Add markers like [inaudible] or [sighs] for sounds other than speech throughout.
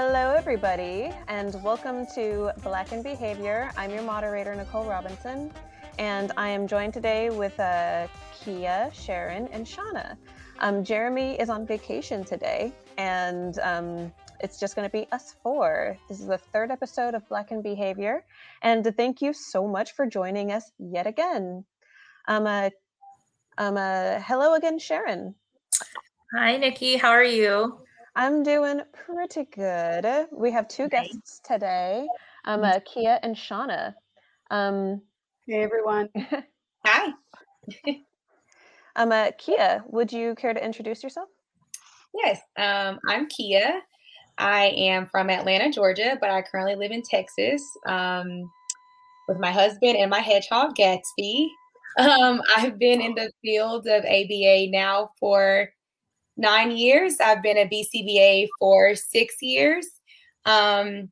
Hello, everybody, and welcome to Black in Behavior. I'm your moderator, Nicole Robinson, and I am joined today with uh, Kia, Sharon, and Shauna. Um, Jeremy is on vacation today, and um, it's just going to be us four. This is the third episode of Black in Behavior, and thank you so much for joining us yet again. Um, uh, um, uh, hello again, Sharon. Hi, Nikki. How are you? I'm doing pretty good. We have two guests today, um, uh, Kia and Shauna. Um, hey, everyone. [laughs] Hi. um, uh, Kia, would you care to introduce yourself? Yes, um, I'm Kia. I am from Atlanta, Georgia, but I currently live in Texas um, with my husband and my hedgehog, Gatsby. Um, I've been in the field of ABA now for nine years. I've been a BCBA for six years. Um,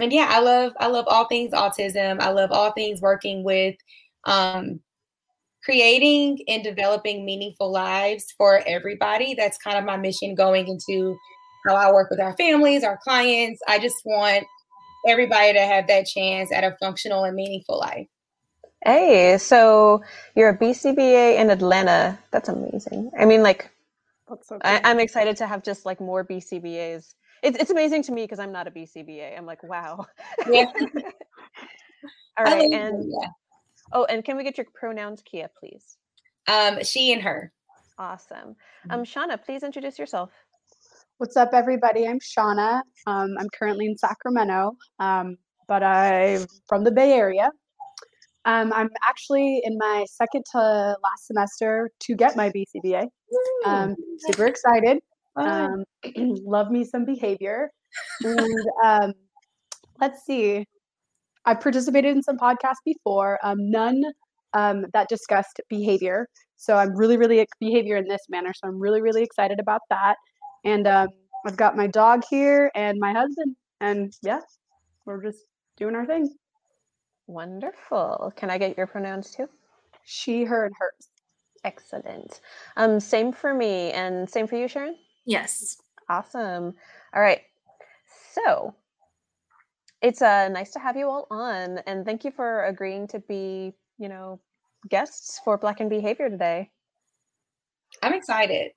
and yeah, I love I love all things autism. I love all things working with um, creating and developing meaningful lives for everybody. That's kind of my mission going into how I work with our families, our clients. I just want everybody to have that chance at a functional and meaningful life. Hey, so you're a BCBA in Atlanta. That's amazing. I mean, like, so I, am excited to have just like more BCBAs. It's it's amazing to me because I'm not a BCBA. I'm like, wow. Yeah. [laughs] All right, and yeah. oh, and can we get your pronouns, Kia, please? Um, she and her. Awesome. Um, mm-hmm. Shauna, please introduce yourself. What's up, everybody? I'm Shauna. Um, I'm currently in Sacramento, um, but I'm from the Bay Area. Um, I'm actually in my second to last semester to get my BCBA. Um, super excited. Um, [clears throat] love me some behavior. [laughs] And um, let's see. I've participated in some podcasts before, um, none um, that discussed behavior. So I'm really, really behavior in this manner. So I'm really, really excited about that. And um, I've got my dog here and my husband. And yeah, we're just doing our thing. Wonderful. Can I get your pronouns too? She, her, and hers. Excellent. Um, same for me, and same for you, Sharon. Yes. Awesome. All right. So it's uh, nice to have you all on, and thank you for agreeing to be, you know, guests for Black in Behavior today. I'm excited.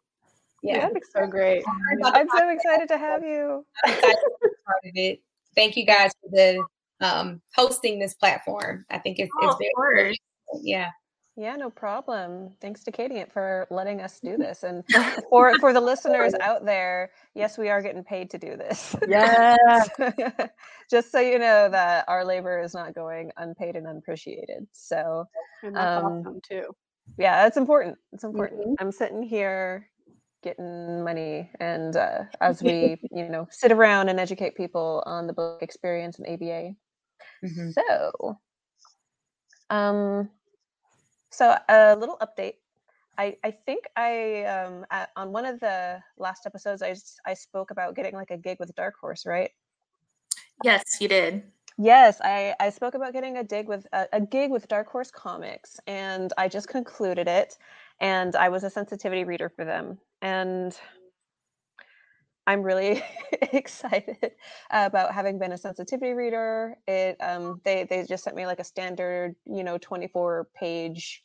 Yeah, that's so great. I'm so excited to have you. I'm excited to be part of it. Thank you guys for the um, hosting this platform. I think it's, oh, it's very yeah. Yeah, no problem. Thanks to Katie for letting us do [laughs] this. And for for the listeners out there, yes, we are getting paid to do this. Yeah. [laughs] Just so you know that our labor is not going unpaid and unappreciated. So and that's um, awesome too. Yeah, it's important. It's important. Mm-hmm. I'm sitting here getting money and uh, as [laughs] we you know sit around and educate people on the book experience and aba Mm-hmm. So, um, so a little update. I, I think I um at, on one of the last episodes I I spoke about getting like a gig with Dark Horse, right? Yes, you did. Yes, I I spoke about getting a dig with a, a gig with Dark Horse Comics, and I just concluded it, and I was a sensitivity reader for them, and I'm really [laughs] excited about having been a sensitivity reader. It um they they just sent me like a standard, you know, 24 page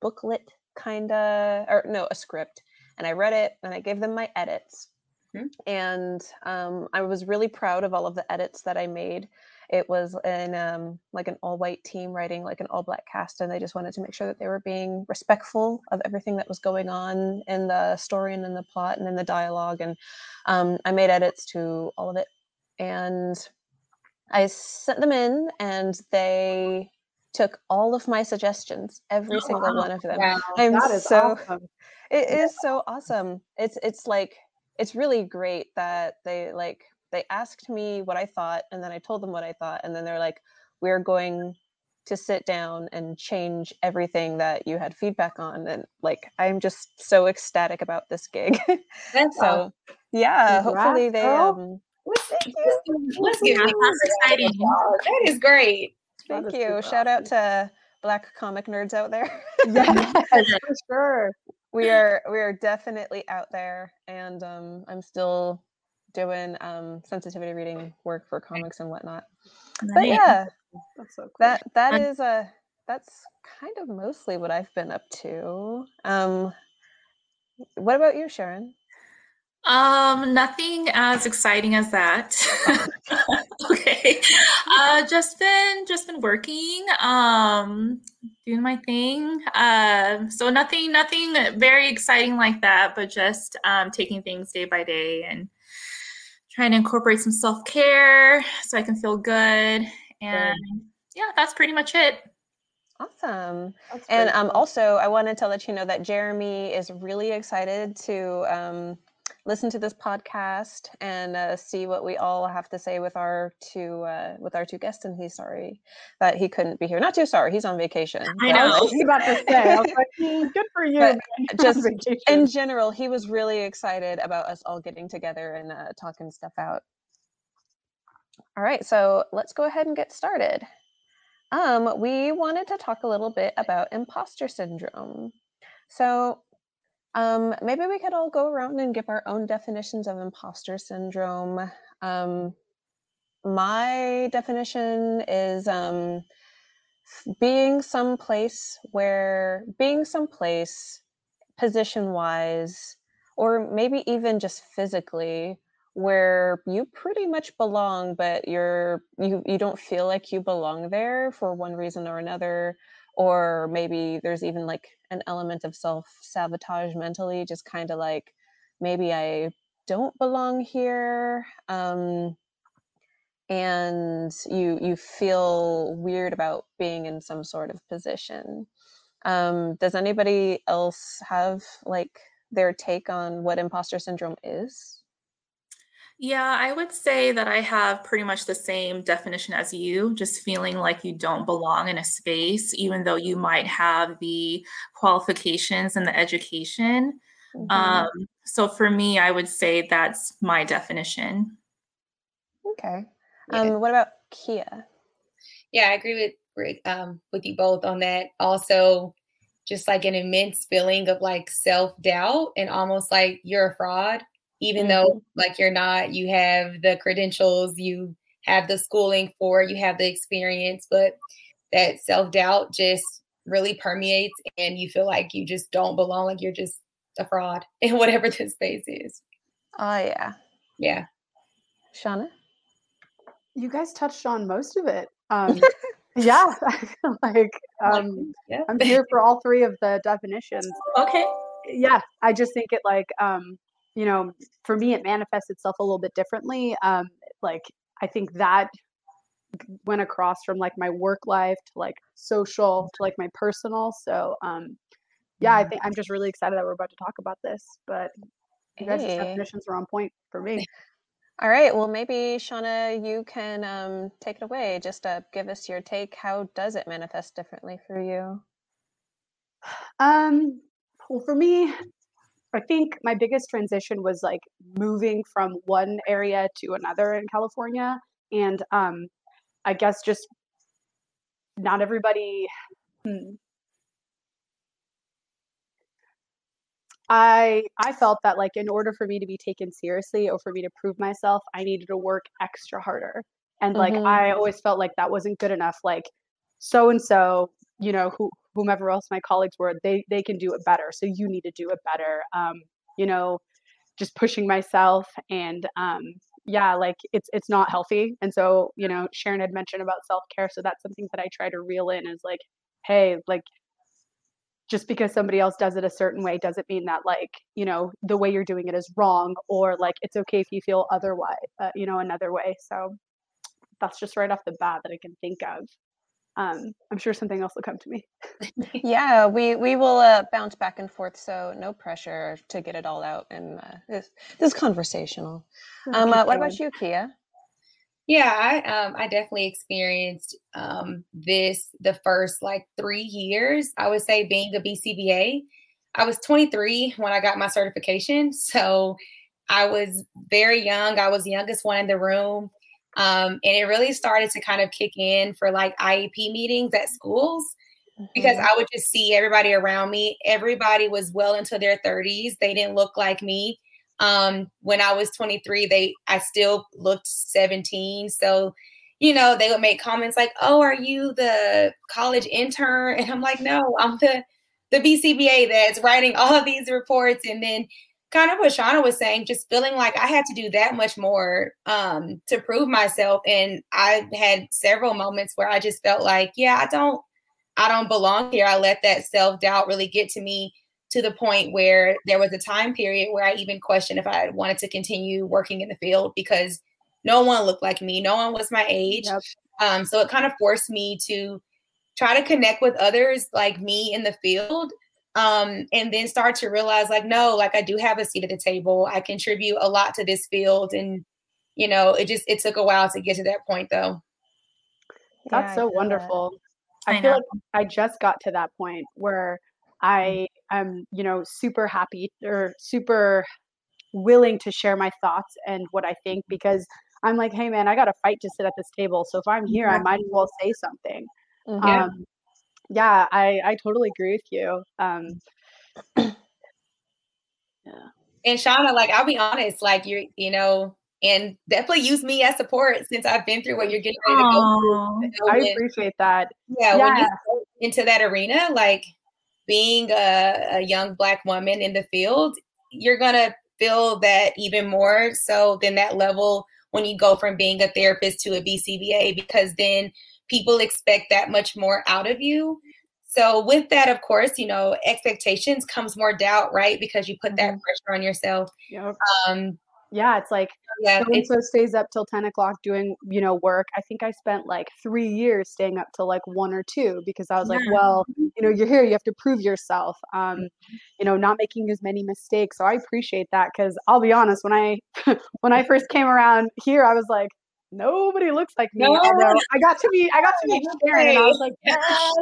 booklet kind of or no, a script. And I read it and I gave them my edits. Mm-hmm. And um I was really proud of all of the edits that I made it was in um, like an all white team writing like an all black cast and they just wanted to make sure that they were being respectful of everything that was going on in the story and in the plot and in the dialogue and um, i made edits to all of it and i sent them in and they took all of my suggestions every oh, single wow. one of them wow. i'm so awesome. it yeah. is so awesome it's it's like it's really great that they like they asked me what I thought, and then I told them what I thought, and then they're like, "We're going to sit down and change everything that you had feedback on." And like, I'm just so ecstatic about this gig. [laughs] That's so, awesome. yeah. Congrats, hopefully they. Um, Thank you. Let's get That's. That is great. Thank that you. Shout awesome. out to Black comic nerds out there. [laughs] [laughs] yes, for sure. We are we are definitely out there, and um, I'm still doing um, sensitivity reading work for comics and whatnot. But yeah, that's so cool. That that is a that's kind of mostly what I've been up to. Um, what about you, Sharon? Um, nothing as exciting as that. [laughs] [laughs] okay. Uh just been just been working, um, doing my thing. Uh, so nothing nothing very exciting like that, but just um taking things day by day and trying to incorporate some self-care so I can feel good. And yeah, that's pretty much it. Awesome. and um, also, I wanted to let you know that Jeremy is really excited to um, listen to this podcast and uh, see what we all have to say with our two uh, with our two guests. And he's sorry that he couldn't be here. Not too sorry. He's on vacation. I know. I was [laughs] about to say. I was like, mm, good for you. just in general, he was really excited about us all getting together and uh, talking stuff out. All right, so let's go ahead and get started. Um, we wanted to talk a little bit about imposter syndrome. So um, maybe we could all go around and give our own definitions of imposter syndrome. Um, my definition is um, being someplace where, being someplace position wise, or maybe even just physically, where you pretty much belong, but you're you you don't feel like you belong there for one reason or another or maybe there's even like an element of self sabotage mentally just kind of like maybe i don't belong here um, and you you feel weird about being in some sort of position. Um, does anybody else have like their take on what imposter syndrome is yeah, I would say that I have pretty much the same definition as you, just feeling like you don't belong in a space, even though you might have the qualifications and the education. Mm-hmm. Um, so for me, I would say that's my definition. Okay. Um, yeah. What about Kia? Yeah, I agree with um, with you both on that. Also, just like an immense feeling of like self doubt and almost like you're a fraud even mm-hmm. though like you're not you have the credentials you have the schooling for you have the experience but that self-doubt just really permeates and you feel like you just don't belong like you're just a fraud [laughs] in whatever this space is. Oh yeah. Yeah. Shauna? You guys touched on most of it. [laughs] Um yeah [laughs] like um yeah. i'm here for all three of the definitions. Okay. Yeah i just think it like um you know, for me, it manifests itself a little bit differently. Um, like, I think that went across from like my work life to like social to like my personal. So, um, yeah, I mm-hmm. think I'm just really excited that we're about to talk about this. But you guys' hey. definitions are on point for me. [laughs] All right. Well, maybe Shauna, you can um, take it away. Just uh, give us your take. How does it manifest differently for you? [sighs] Um. Well, for me, I think my biggest transition was like moving from one area to another in California. And um, I guess just not everybody. Hmm. I I felt that like in order for me to be taken seriously or for me to prove myself, I needed to work extra harder. And like mm-hmm. I always felt like that wasn't good enough. Like so and so, you know, who whomever else my colleagues were, they they can do it better. So you need to do it better. Um, you know, just pushing myself and um, yeah, like it's it's not healthy. And so you know, Sharon had mentioned about self care, so that's something that I try to reel in is like, hey, like just because somebody else does it a certain way doesn't mean that like you know the way you're doing it is wrong or like it's okay if you feel otherwise uh, you know another way so that's just right off the bat that i can think of um, I'm sure something else will come to me. [laughs] yeah, we we will uh, bounce back and forth, so no pressure to get it all out. And uh, this this conversational. Um, uh, what about you, Kia? Yeah, I um, I definitely experienced um, this the first like three years. I would say being a BCBA. I was 23 when I got my certification, [laughs] so I was very young. I was the youngest one in the room. Um, and it really started to kind of kick in for like IEP meetings at schools mm-hmm. because I would just see everybody around me. Everybody was well into their 30s. They didn't look like me. Um, when I was 23, they I still looked 17. So, you know, they would make comments like, "Oh, are you the college intern?" [laughs] And I'm like, "No, I'm the the BCBA that's writing all of these reports." And then kind of what Shauna was saying, just feeling like I had to do that much more um, to prove myself. And I had several moments where I just felt like, yeah, I don't, I don't belong here. I let that self doubt really get to me to the point where there was a time period where I even questioned if I wanted to continue working in the field because no one looked like me, no one was my age. Yep. Um, so it kind of forced me to try to connect with others like me in the field um, and then start to realize like no like i do have a seat at the table. I contribute a lot to this field and you know it just it took a while to get to that point though. That's yeah, so wonderful that. i, I feel like i just got to that point where i am you know super happy or super willing to share my thoughts and what i think because i'm like hey man i got to fight to sit at this table. So if i'm here i might as well say something. Mm-hmm. um, yeah, I I totally agree with you. Um, yeah. And Shauna, like I'll be honest, like you're, you know, and definitely use me as support since I've been through what you're getting ready to go through. I appreciate that. Yeah, yeah. when you go into that arena, like being a, a young black woman in the field, you're gonna feel that even more so than that level when you go from being a therapist to a BCBA because then people expect that much more out of you. So with that, of course, you know, expectations comes more doubt, right? Because you put that mm-hmm. pressure on yourself. Yep. Um, yeah, it's like yeah, so stays up till 10 o'clock doing, you know, work. I think I spent like three years staying up till like one or two because I was yeah. like, well, you know, you're here, you have to prove yourself. Um, mm-hmm. you know, not making as many mistakes. So I appreciate that because I'll be honest, when I [laughs] when I first came around here, I was like, nobody looks like me. No. I got to be, I got to meet [laughs] Sharon and I was like, yes.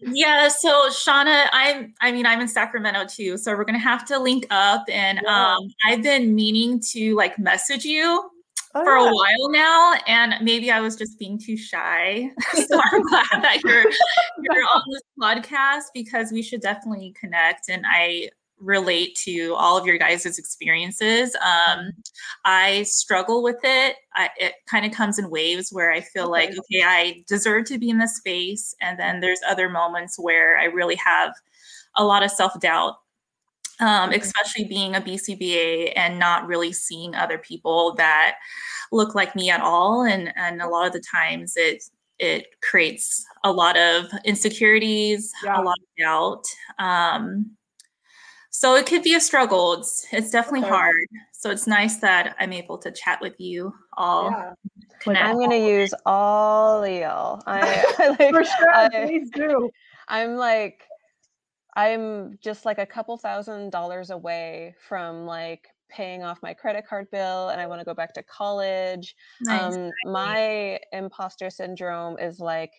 Yeah, so Shauna, I'm I mean I'm in Sacramento too, so we're gonna have to link up and yeah. um I've been meaning to like message you oh, for yeah. a while now, and maybe I was just being too shy. [laughs] so I'm glad that you're you're on this podcast because we should definitely connect. And I relate to all of your guys' experiences. Um, mm-hmm. I struggle with it. I, it kind of comes in waves where I feel like, okay, I deserve to be in this space. And then there's other moments where I really have a lot of self doubt. Um, mm-hmm. especially being a BCBA and not really seeing other people that look like me at all, and and a lot of the times it it creates a lot of insecurities, yeah. a lot of doubt. Um, so it could be a struggle. It's it's definitely okay. hard. So it's nice that I'm able to chat with you all. Yeah. I'm gonna use all y'all. I, [laughs] I like, For sure, I, please do. I'm like, I'm just like a couple thousand dollars away from like paying off my credit card bill and I want to go back to college. Nice. Um, my imposter syndrome is like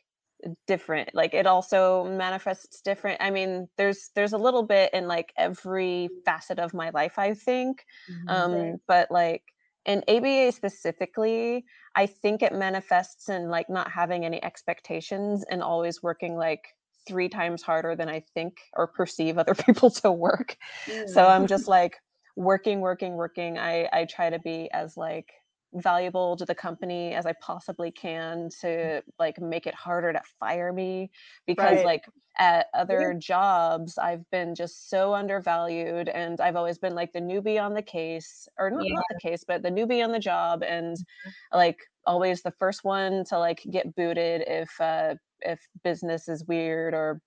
different like it also manifests different i mean there's there's a little bit in like every facet of my life i think mm-hmm. um but like in aba specifically i think it manifests in like not having any expectations and always working like three times harder than i think or perceive other [laughs] people to work mm-hmm. so i'm just like working working working i i try to be as like valuable to the company as I possibly can to like make it harder to fire me because right. like at other jobs I've been just so undervalued and I've always been like the newbie on the case or not, yeah. not the case but the newbie on the job and mm-hmm. like always the first one to like get booted if uh if business is weird or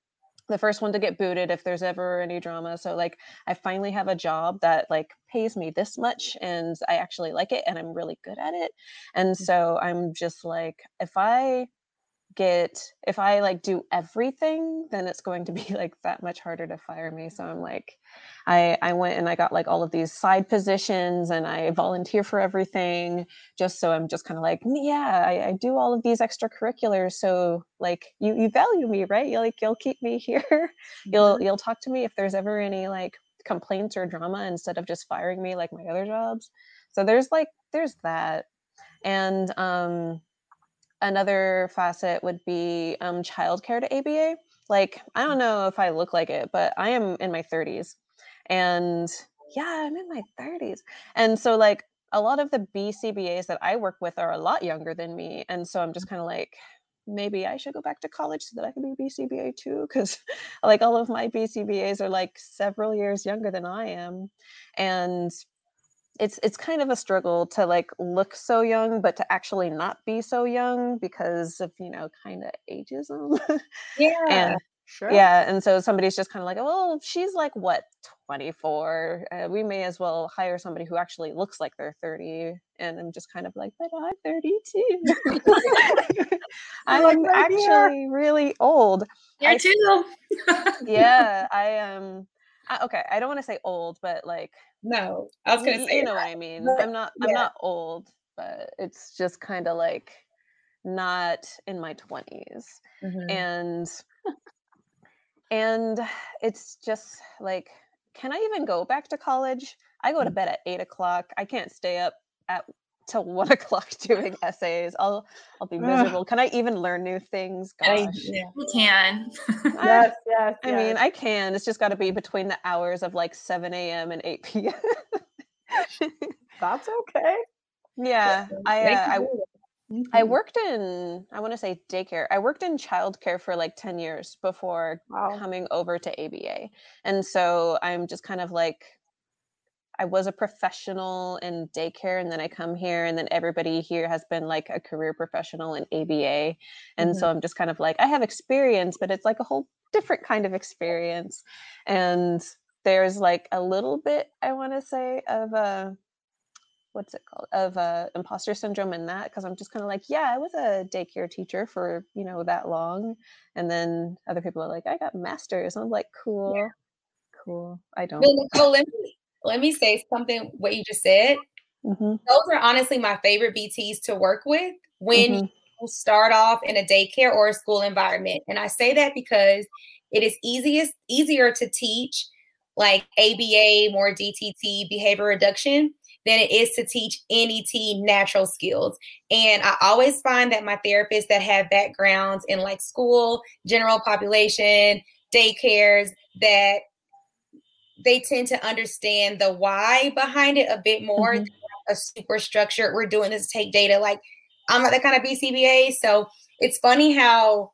the first one to get booted if there's ever any drama so like i finally have a job that like pays me this much and i actually like it and i'm really good at it and mm. so i'm just like if i get if i like do everything then it's going to be [laughs] like that much harder to fire me. So i'm like i i went and i got like all of these side positions and i volunteer for everything just so i'm just kind of like yeah I, I, do all of these extracurriculars. So like you you value me right? You like you'll keep me [laughs] here. You'll mm-hmm. you'll talk to me if there's ever any like complaints or drama instead of just firing me like my other jobs. So there's like there's that. And um another facet would be um, childcare to ABA. Like, I don't know if I look like it, but I am in my 30s. And yeah, I'm in my 30s. And so like a lot of the BCBAs that I work with are a lot younger than me. And so I'm just kind of like, maybe I should go back to college so that I can be BCBA too. Cause [laughs] like all of my BCBAs are like several years younger than I am. And it's it's kind of a struggle to like look so young but to actually not be so young because of you know kind of ageism [laughs] Yeah. and Sure. yeah and so somebody's just kind of like well she's like what 24 uh, we may as well hire somebody who actually looks like they're 30 and i'm just kind of like but i'm 32 [laughs] [laughs] i'm like, "Right actually really old Here I- too. yeah i am I, okay i don't want to say old but like No, I was gonna y- say you know what I mean. but- I'm not I'm not old, but it's just kind of like not in my 20s. Mhm. And and it's just like, can I even go back to college? I go to Mm. bed at eight o'clock. I can't stay up at till one [laughs] o'clock doing essays. I'll I'll be miserable. Can I even learn new things? I- Gosh. yeah. You can. I- [laughs] Yes, yes. I mean. I can. It's just got to be between the hours of like 7 a.m. and 8 p.m. [laughs] that's okay. yeah, I, uh, I it good. I worked in, I want to say daycare. I worked in childcare for like 10 years before Wow. coming over to ABA. And so I'm just kind of like, I was a professional in daycare and then I come here and then everybody here has been like a career professional in ABA. And so I'm just kind of like, I have experience, but it's like a whole different kind of experience. And there's like a little bit, I want to say, of a, what's it called of uh, imposter syndrome in that because i'm just kind of like yeah i was a daycare teacher for you know that long and then other people are like i got masters i'm like cool cool i don't But Nicole, let me say something. What you just said. Mhm, Those are honestly my favorite BTs to work with when mhm, you start off in a daycare or a school environment. And I say that because it is easiest easier to teach like ABA, more DTT, behavior reduction than it is to teach NET natural skills. And I always find that my therapists that have backgrounds in like school, general population, daycares, that they tend to understand the why behind it a bit more Mhm. than a super structured, we're doing this to take data. Like I'm not that kind of BCBA. So it's funny how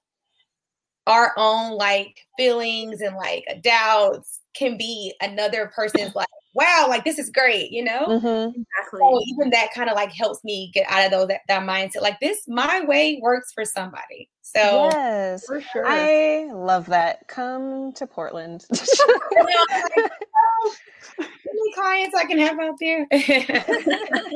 our own like feelings and like doubts can be another person's like, wow, like this is great, you know? mhm. Exactly. So even that kind of like helps me get out of those that, that mindset. Like this, my way works for somebody. So yes For sure. i love that come to portland [laughs] you know, like, oh, clients I can have out there. [laughs]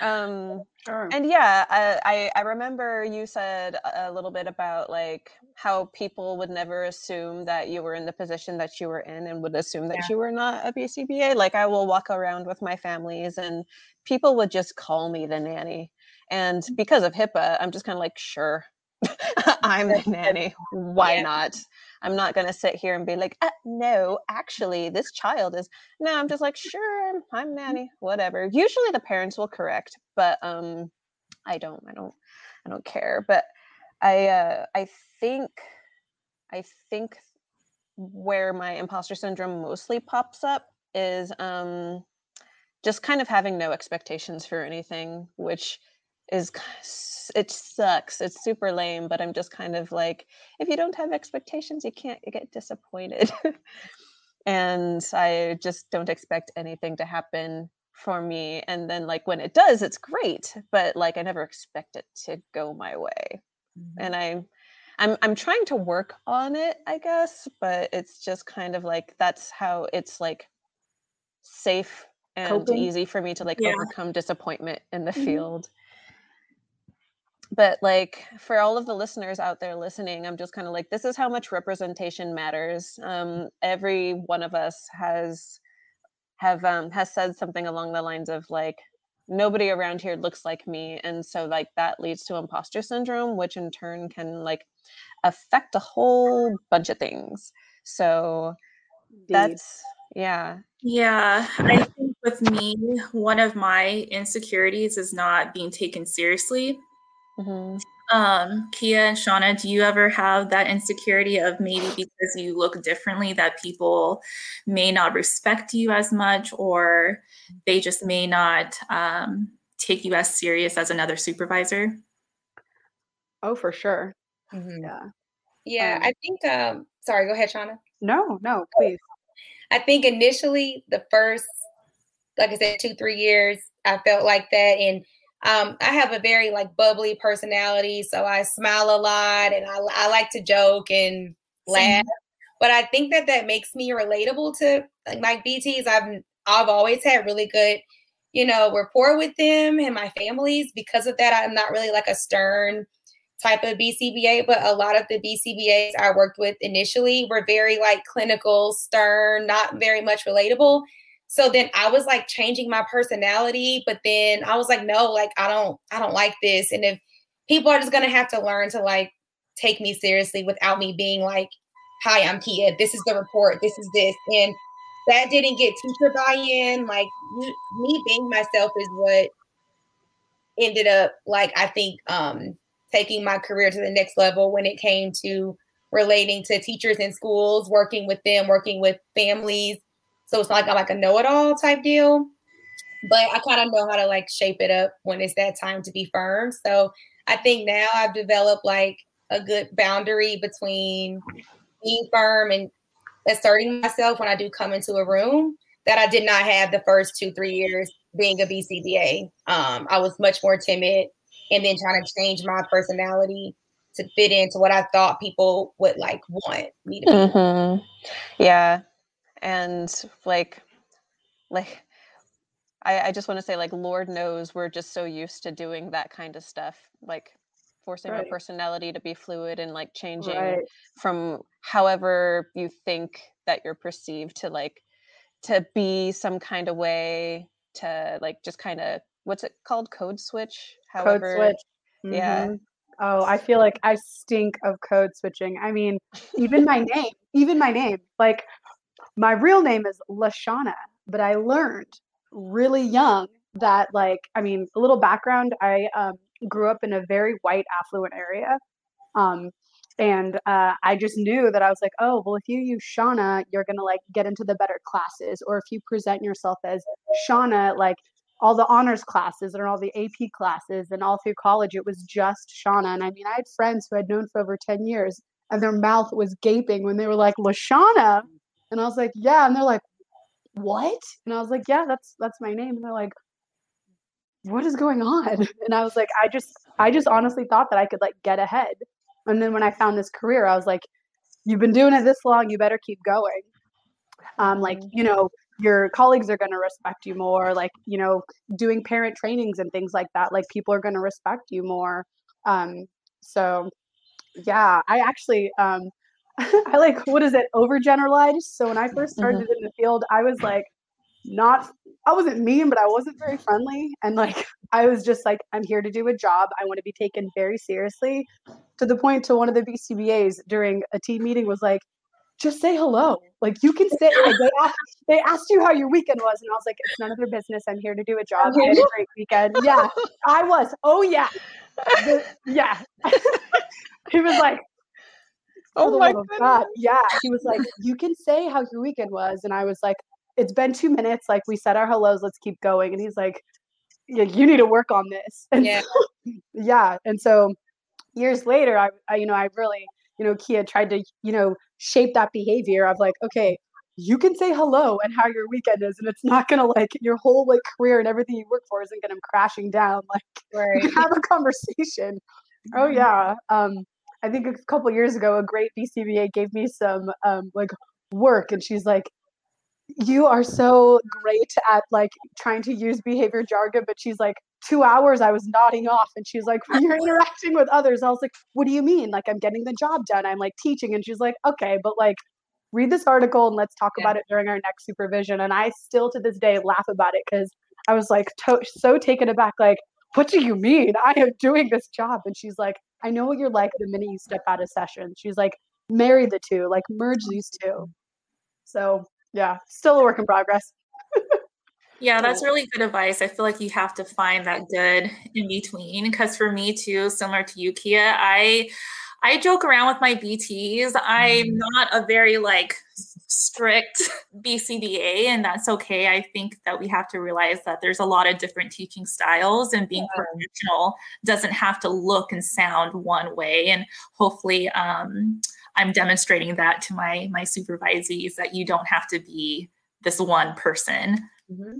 [laughs] um sure. and yeah I, I remember you said a little bit about like how people would never assume that you were in the position that you were in and would assume that Yeah. you were not a bcba like i will walk around with my families and people would just call me the nanny and Mm. because of hipaa i'm just kind of like sure [laughs] i'm the [laughs] nanny why Yeah. not i'm not going to sit here and be like uh, no actually this child is no i'm just like sure i'm, I'm nanny whatever. Usually the parents will correct but um i don't i don't i don't care but i uh i think i think where my imposter syndrome mostly pops up is um just kind of having no expectations for anything which is it sucks it's super lame but i'm just kind of like if you don't have expectations you can't get disappointed [laughs] and i just don't expect anything to happen for me and then like when it does it's great but like i never expect it to go my way and i i'm i'm trying to work on it i guess but it's just kind of like that's how it's like safe and Coping. easy for me to like Yeah. overcome disappointment in the Mhm. field but like for all of the listeners out there listening i'm just kind of like this is how much representation matters um every one of us has have um has said something along the lines of like nobody around here looks like me and so like that leads to imposter syndrome which in turn can like affect a whole bunch of things so Indeed. that's yeah Yeah, I think with me, one of my insecurities is not being taken seriously. Mhm. Um, Kia and Shauna, do you ever have that insecurity of maybe because you look differently that people may not respect you as much or they just may not um, take you as serious as another supervisor? Oh, for sure. Mhm. Yeah. Yeah, Um, I think. Um, sorry, go ahead, Shauna. No, no, please. I think initially the first, like I said, two three years, I felt like that, and um, I have a very like bubbly personality, so I smile a lot, and I, I like to joke and laugh. But I think that that makes me relatable to like my BTS. I've I've always had really good, you know, rapport with them and my families. Because of that, I'm not really like a stern type of BCBA, but a lot of the BCBAs I worked with initially were very like clinical, stern, not very much relatable. So then I was like changing my personality, but then I was like, no, like I don't, I don't like this. And if people are just gonna have to learn to like take me seriously without me being like, hi, I'm Kia. This is the report. This is this. And that didn't get teacher buy-in. Like me, being myself is what ended up like I think um taking my career to the next level when it came to relating to teachers in schools, working with them, working with families. So it's not like I'm like a know-it-all type deal. But I kind of know how to like shape it up when it's that time to be firm. So I think now I've developed like a good boundary between being firm and asserting myself when I do come into a room that I did not have the first two, three years being a BCBA. Um, I was much more timid and then trying to change my personality to fit into what I thought people would like want me to be. Mhm. Yeah. And like like I, I just want to say like Lord knows we're just so used to doing that kind of stuff. Like forcing our Right. personality to be fluid and like changing Right. from however you think that you're perceived to like to be some kind of way to like just kind of what's it called code switch Code switch. yeah Mhm. Oh, I feel like I stink of code switching. I mean, even my name, even my name. Like my real name is Lashana, but I learned really young that like, I mean, a little background, I um, grew up in a very white affluent area. Um, and uh, I just knew that I was like, oh, well, if you use Shauna, you're gonna like get into the better classes, or if you present yourself as Shauna, like all the honors classes and all the AP classes and all through college, it was just Shauna. And I mean, I had friends who I'd known for over 10 years and their mouth was gaping when they were like, Lashana. And I was like, yeah. And they're like, what? And I was like, yeah, that's that's my name. And they're like, what is going on? [laughs] And I was like, I just I just honestly thought that I could like get ahead. And then when I found this career, I was like, you've been doing it this long, you better keep going. Um, like, you know, your colleagues are going to respect you more like you know doing parent trainings and things like that like people are going to respect you more um so yeah i actually um [laughs] i like what is it overgeneralized so when i first started mm-hmm. in the field i was like not i wasn't mean but i wasn't very friendly and like i was just like i'm here to do a job i want to be taken very seriously to the point to one of the bcbas during a team meeting was like just say hello. Like you can say like they asked, they asked you how your weekend was, and I was like, it's none of their business. I'm here to do a job. I had a great weekend. Yeah, I was. Oh yeah, The- yeah. [laughs] he was like, Oh my God, yeah. He was like, you can say how your weekend was, and I was like, it's been two minutes. Like we said our hellos. Let's keep going. And he's like, yeah, you need to work on this. [laughs] And Yeah. so- yeah. And so years later, I, I, you know, I really, you know, Kia tried to, you know, shape that behavior of like, okay, you can say hello and how your weekend is, and it's not gonna like your whole like career and everything you work for isn't gonna crashing down. [laughs] Like Right. have a conversation. Oh yeah. Um, I think a couple years ago, a great BCBA gave me some um like work, and she's like, "You are so great at like trying to use behavior jargon," but she's like, two hours I was nodding off, and she's like, you're [laughs] interacting with others," I was like, "What do you mean? Like I'm getting the job done? I'm like teaching," and she's like, "Okay, but like." Read this article and let's talk Yeah. about it during our next supervision. And I still to this day laugh about it because I was like to- so taken aback, like, what do you mean? I am doing this job. And she's like, I know what you're like the minute you step out of session. She's like, marry the two, like merge oh, these two. So yeah, still a work in progress. [laughs] Yeah, that's really good advice. I feel like you have to find that good in between because for me too, similar to you, Kia, I I joke around with my BTs. I'm mm-hmm. not a very like strict BCBA, and that's okay. I think that we have to realize that there's a lot of different teaching styles, and being yeah. professional doesn't have to look and sound one way. And hopefully, um, I'm demonstrating that to my my supervisees that you don't have to be this one person. Mm-hmm.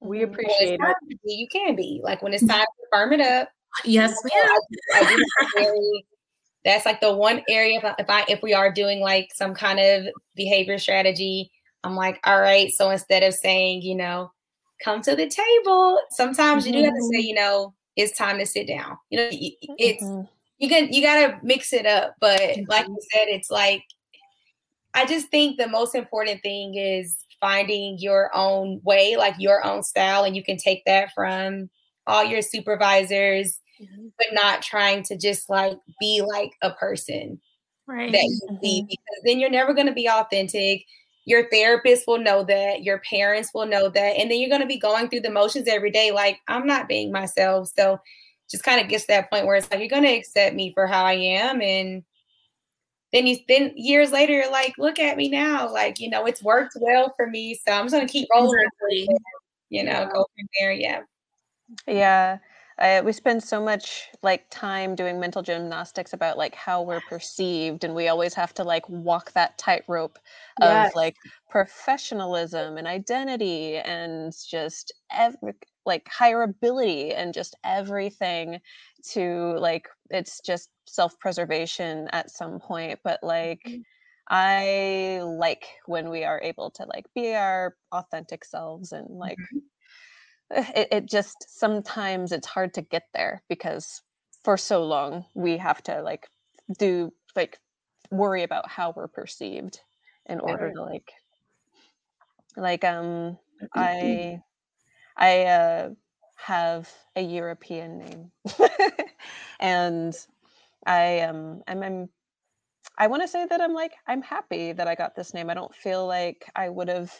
We mm-hmm. appreciate well, it. You can be like when it's [laughs] time to firm it up. Yes, we I, I [laughs] that's like the one area if I, if I if we are doing like some kind of behavior strategy, I'm like, all right. So instead of saying, you know, come to the table, sometimes mm-hmm. you do have to say, mm-hmm. you know, it's time to sit down. You know, it's mm-hmm. you can you gotta mix it up. But like you said, it's like I just think the most important thing is finding your own way, like your own style, and you can take that from all your supervisors, mm-hmm. but not trying to just like be like a person right. that you mm-hmm. see, because then you're never going to be authentic. Your therapist will know that, your parents will know that, and then you're going to be going through the motions every day, like I'm not being myself. So, just kind of gets to that point where it's like you're going to accept me for how I am, and then you then years later you're like look at me now like you know it's worked well for me so i'm just going to keep rolling exactly. you know yeah. go from there yeah yeah We spend so much like time doing mental gymnastics about like how we're perceived and we always have to like walk that tightrope of yes. like professionalism and identity and just every like hireability and just everything to like it's just self-preservation at some point but like mm-hmm. i like when we are able to like be our authentic selves and like mm-hmm. [sighs] It, it just sometimes it's hard to get there because for so long we have to like do like worry about how we're perceived in order to like like um [clears throat] i I uh, have a European name, [laughs] and I. Um, I'm, I'm I want to say that I'm like I'm happy that I got this name. I don't feel like I would have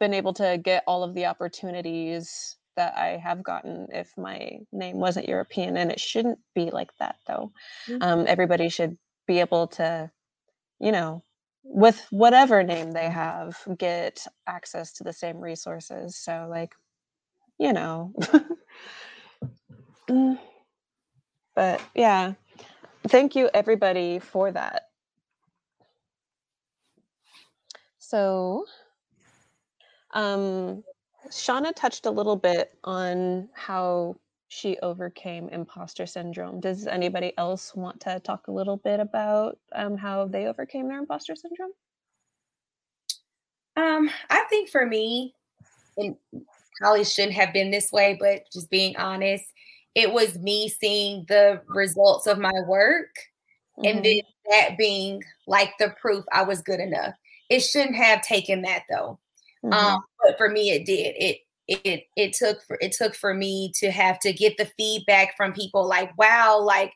been able to get all of the opportunities that I have gotten if my name wasn't European, and it shouldn't be like that though. Mm-hmm. Um, everybody should be able to, you know, with whatever name they have, get access to the same resources. So like you know. [laughs] Mm. but yeah, thank you everybody for that. So, um, Shauna touched a little bit on how she overcame imposter syndrome. Does anybody else want to talk a little bit about um, how they overcame their imposter syndrome? Um, I think for me, in probably shouldn't have been this way, but just being honest, it was me seeing the results of my work mm-hmm. and then that being like the proof I was good enough. It shouldn't have taken that though. Mm-hmm. Um, but for me it did. It it it took for it took for me to have to get the feedback from people like, wow, like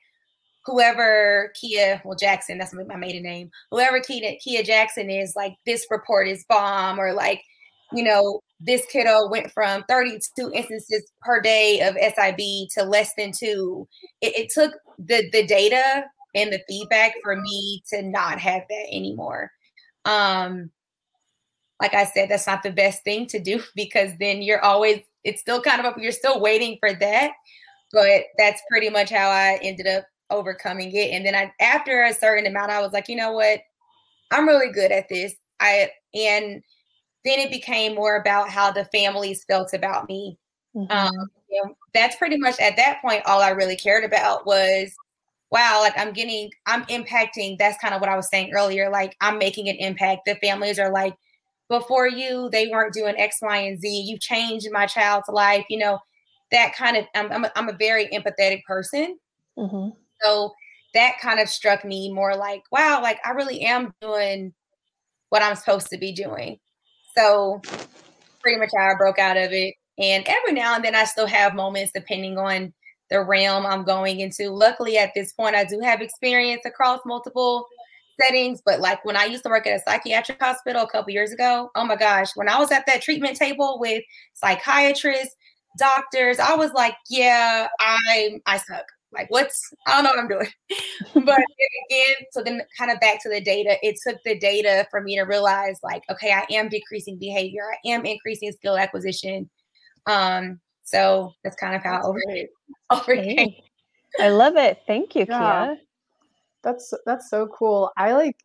whoever Kia, well Jackson, that's my maiden name. Whoever Kia Kia Jackson is, like this report is bomb, or like, you know, this kiddo went from 32 instances per day of SIB to less than two. It, it, took the the data and the feedback for me to not have that anymore. Um, like I said, that's not the best thing to do [laughs] because then you're always it's still kind of up. You're still waiting for that, but that's pretty much how I ended up overcoming it. And then I, after a certain amount, I was like, you know what, I'm really good at this. I and then it became more about how the families felt about me. Mm-hmm. Um, you know, that's pretty much at that point all I really cared about was, wow, like I'm getting, I'm impacting. That's kind of what I was saying earlier. Like I'm making an impact. The families are like, before you, they weren't doing X, Y, and Z. You changed my child's life. You know, that kind of. I'm I'm a, I'm a very empathetic person. Mm-hmm. So that kind of struck me more like, wow, like I really am doing what I'm supposed to be doing. So pretty much how I broke out of it. And every now and then I still have moments depending on the realm I'm going into. Luckily, at this point, I do have experience across multiple settings, but like when I used to work at a psychiatric hospital a couple years ago, oh my gosh, when I was at that treatment table with psychiatrists, doctors, I was like, yeah, I I suck. Like, what's I don't know what I'm doing. [laughs] but again, so then kind of back to the data, it took the data for me to realize, like, okay, I am decreasing behavior, I am increasing skill acquisition. Um, so that's kind of how I [laughs] overcame. I love it. Thank you, yeah. Kia. That's that's so cool. I like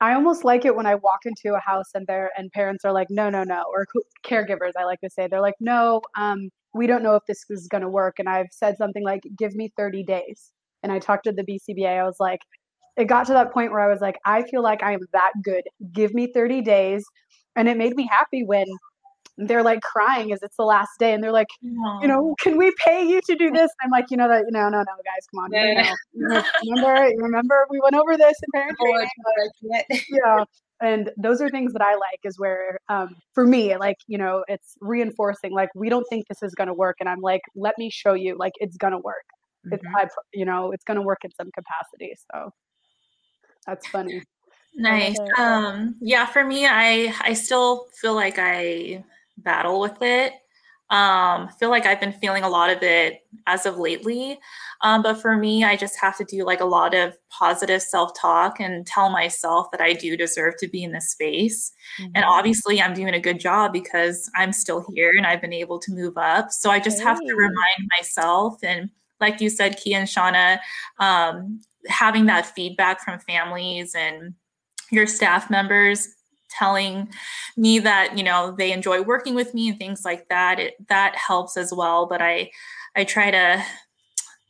I almost like it when I walk into a house and there and parents are like, no, no, no, or caregivers. I like to say they're like, no, um, we don't know if this is going to work. And I've said something like, give me 30 days. And I talked to the BCBA. I was like, it got to that point where I was like, I feel like I am that good. Give me 30 days. And it made me happy when they're like crying as it's the last day and they're like Aww. you know can we pay you to do this i'm like you know that you know no no no guys come on yeah. you know, remember remember we went over this in parent [laughs] training [laughs] yeah and those are things that i like is where um, for me like you know it's reinforcing like we don't think this is going to work and i'm like let me show you like it's going to work mm-hmm. it's, I, you know it's going to work in some capacity so that's funny nice um yeah for me i i still feel like i battle with it. Um, I feel like I've been feeling a lot of it as of lately. Um, but for me, I just have to do like a lot of positive self talk and tell myself that I do deserve to be in this space. Mm-hmm. And obviously, I'm doing a good job because I'm still here and I've been able to move up. So I just hey. have to remind myself. And like you said, Kia and Shauna, um, having that feedback from families and your staff members telling me that you know they enjoy working with me and things like that it that helps as well but i i try to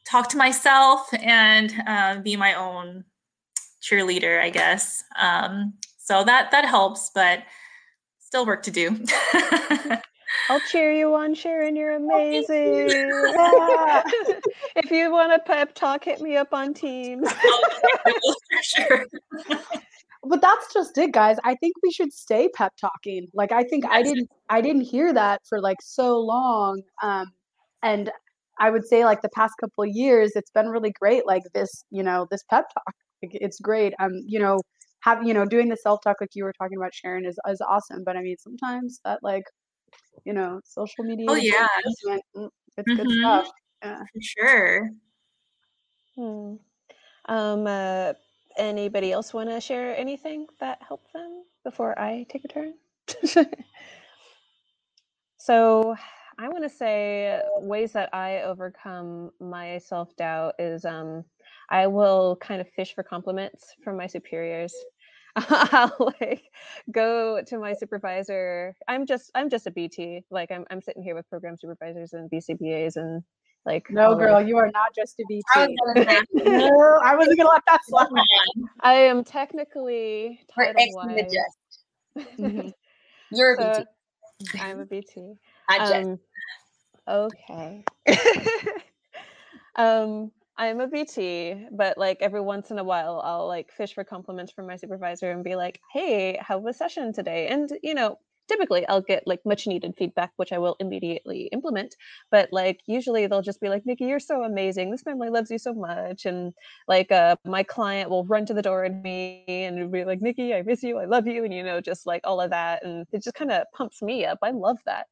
talk to myself and uh, be my own cheerleader i guess um, so that that helps but still work to do [laughs] I'll cheer you on, Sharon. You're amazing. yeah. [laughs] if you want a pep talk, hit me up on Teams. [laughs] sure but that's just it guys i think we should stay pep talking like i think i didn't i didn't hear that for like so long um and i would say like the past couple years it's been really great like this you know this pep talk it's great um you know have you know doing the self talk like you were talking about sharon is, is awesome but i mean sometimes that like you know social media oh yeah mm, it's mm-hmm. good stuff yeah for sure hmm. um uh anybody else want to share anything that helped them before I take a turn? [laughs] so, I want to say ways that I overcome my self doubt is um, I will kind of fish for compliments from my superiors. [laughs] I'll like go to my supervisor. I'm just I'm just a BT. Like I'm I'm sitting here with program supervisors and BCBAs and like no, girl, you are not just a BT. [laughs] no, I wasn't gonna let that slide. I am technically title wise. Mm-hmm. [laughs] You're so, a BT. I'm a BT. [laughs] I just. Um, okay. um, I'm a BT, but like every once in a while, I'll like fish for compliments from my supervisor and be like, "Hey, how was session today?" And you know, typically I'll get like much needed feedback, which I will immediately implement. But like usually they'll just be like, Nikki, you're so amazing. This family loves you so much. And like uh, my client will run to the door and me and be like, Nikki, I miss you. I love you. And you know, just like all of that. And it just kind of pumps me up. I love that.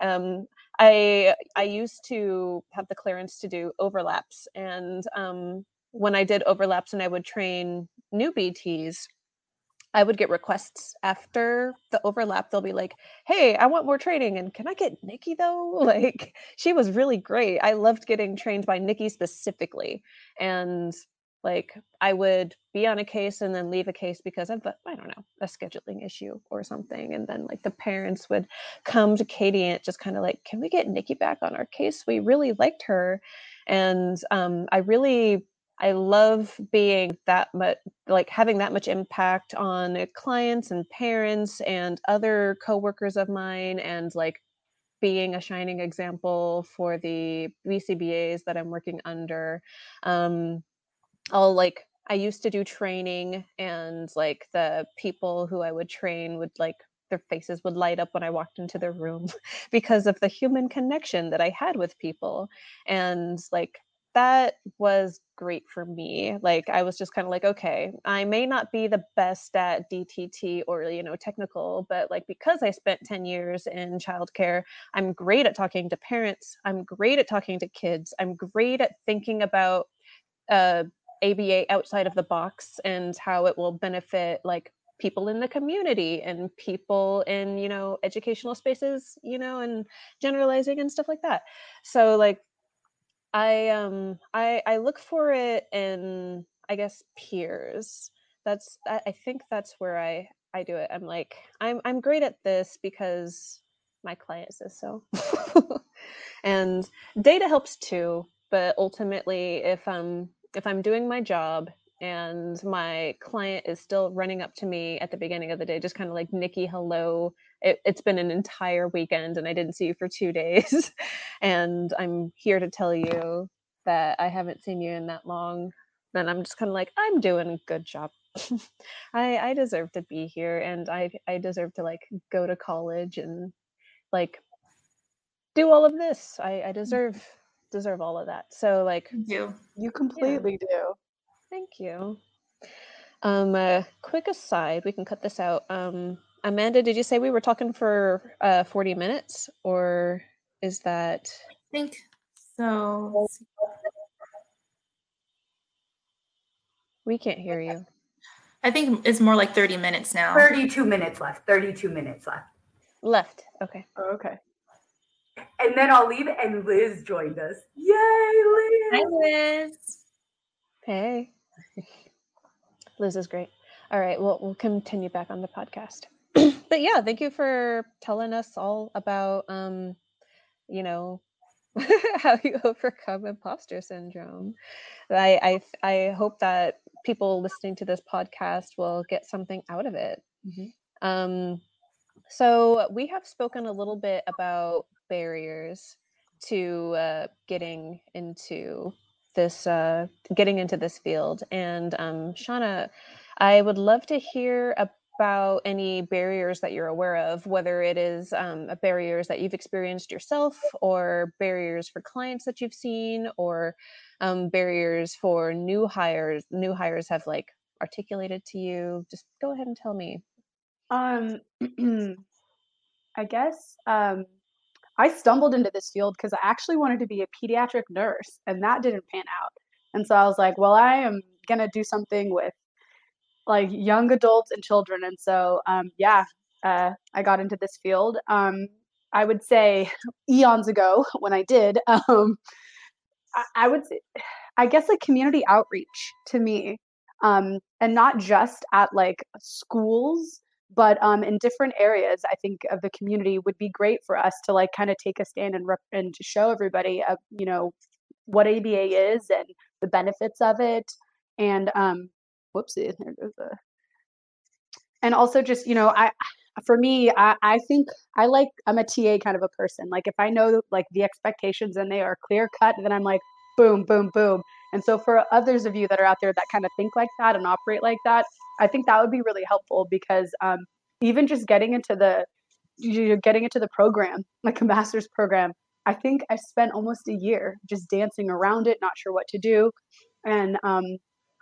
Um, I I used to have the clearance to do overlaps. And um, when I did overlaps and I would train new BTs, I would get requests after the overlap. They'll be like, "Hey, I want more training, and can I get Nikki though? [laughs] Like, she was really great. I loved getting trained by Nikki specifically, and like I would be on a case and then leave a case because of I don't know a scheduling issue or something, and then like the parents would come to Katie and just kind of like, "Can we get Nikki back on our case? We really liked her." And um, I really I love being that much, like having that much impact on clients and parents and other coworkers of mine, and like being a shining example for the BCBAs that I'm working under. Um, I'll like, I used to do training, and like the people who I would train would like their faces would light up when I walked into their room [laughs] because of the human connection that I had with people. And like that was great for me. Like I was just kind of like, okay, I may not be the best at DTT or you know technical, but like because I spent 10 years in childcare, I'm great at talking to parents. I'm great at talking to kids. I'm great at thinking about uh, ABA outside of the box and how it will benefit like people in the community and people in you know educational spaces you know and generalizing and stuff like that so like I um I I look for it in I guess peers. That's I, I think that's where I I do it. I'm like I'm I'm great at this because my client says so. [laughs] and data helps too, but ultimately if I'm if I'm doing my job and my client is still running up to me at the beginning of the day just kind of like nikki hello. It, has been an entire weekend and i didn't see you for two [laughs] days and i'm here to tell you that i haven't seen you in that long then i'm just kind of like i'm doing a good job. [laughs] I i deserve to be here and i i deserve to like go to college and like do all of this. I i mm-hmm. deserve deserve all of that. So like you you completely yeah. do Thank you. Um, a quick aside, we can cut this out. Um, Amanda, did you say we were talking for uh, 40 minutes or is that? I think so. We can't hear you. I think it's more like 30 minutes now. 32 minutes left. 32 minutes left. Left. Okay. Oh, okay. And then I'll leave, and Liz joined us. Yay, Liz! Hi, Liz. Hey. [laughs] Liz is great. All right, well, we'll continue back on the podcast. [clears throat] but yeah, thank you for telling us all about, um, you know, [laughs] how you overcome imposter syndrome. I, I I hope that people listening to this podcast will get something out of it. Mm-hmm. Um, so we have spoken a little bit about barriers to uh, getting into this uh, getting into this field. And um, Shauna, I would love to hear about any barriers that you're aware of, whether it is um, barriers that you've experienced yourself, or barriers for clients that you've seen, or um, barriers for new hires. New hires have like articulated to you. Just go ahead and tell me. Um, [clears throat] I guess um, I stumbled into this field because I actually wanted to be a pediatric nurse, and that didn't pan out. And so I was like, well, I am going to do something with like young adults and children. And so, um, yeah, uh, I got into this field. Um, I would say [laughs] eons ago [laughs] when I did, [laughs] um, I, I, would say, I guess like community outreach to me, um, and not just at like schools, but um, in different areas i think of the community would be great for us to like kind of take a stand and rep- and to show everybody uh, you know what aba is and the benefits of it and um whoopsie there goes a and also just you know i for me I, I think i like i'm a ta kind of a person. Like if i know like the expectations and they are clear cut then i'm like boom boom boom and so for others of you that are out there that kind of think like that and operate like that I think that would be really helpful because um, even just getting into the you're getting into the program, like a master's program, I think I spent almost a year just dancing around it, not sure what to do. And um,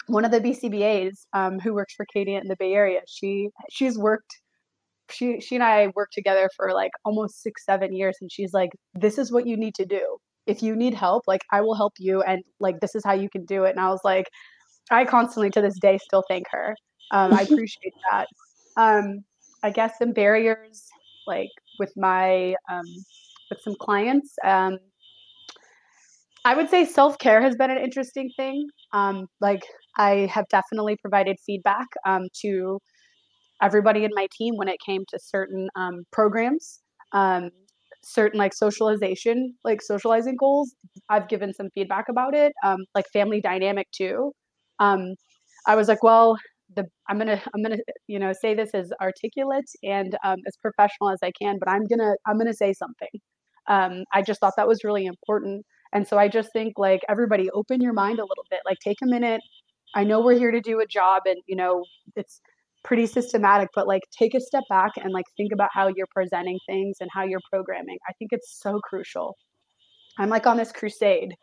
one of the BCBAs um, who works for Katie in the Bay Area, she she's worked. She she and I worked together for like almost six seven years, and she's like, "This is what you need to do. If you need help, like I will help you, and like this is how you can do it." And I was like, I constantly to this day still thank her um, I [laughs] appreciate that. Um, I guess some barriers, like with my um, with some clients. Um, I would say self care has been an interesting thing. Um, like I have definitely provided feedback um, to everybody in my team when it came to certain um, programs, um, certain like socialization, like socializing goals. I've given some feedback about it, um, like family dynamic too. Um, I was like, well, the i'm gonna i'm gonna you know say this as articulate and um, as professional as i can but i'm gonna i'm gonna say something um, i just thought that was really important and so i just think like everybody open your mind a little bit like take a minute i know we're here to do a job and you know it's pretty systematic but like take a step back and like think about how you're presenting things and how you're programming i think it's so crucial i'm like on this crusade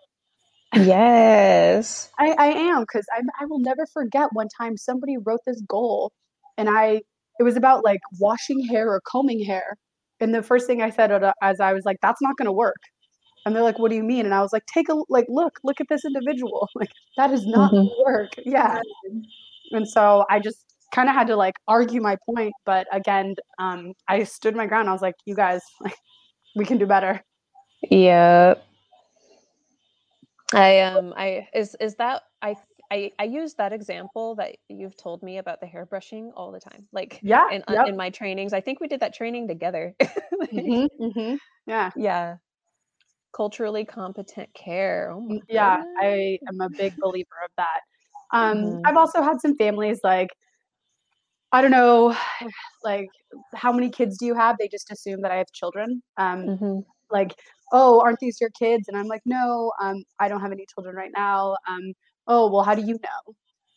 Yes. [laughs] I, I am because I, I will never forget one time somebody wrote this goal and I it was about like washing hair or combing hair. And the first thing I said as I was like, that's not going to work. And they're like, what do you mean? And I was like, take a like, look, look at this individual. [laughs] Like that is not Mhm. gonna work. Yeah. And so I just kind of had to like argue my point. But again, um, I stood my ground. I was like, you guys, like, we can do better. Yeah. I um I is is that I I I use that example that you've told me about the hairbrushing all the time. Like Yeah. in uh, yep. in my trainings. I think we did that training together. [laughs] Like, Mhm, mhm. Yeah. Yeah. Culturally competent care. Oh my Mm, Yeah, goodness. I am a big [laughs] believer of that. Um, Mhm. I've also had some families like, I don't know, [sighs] like, how many kids do you have? They just assume that I have children. Um, Mhm. like, oh, aren't these your kids? And I'm like, no, um, I don't have any children right now. Um, oh, well, how do you know?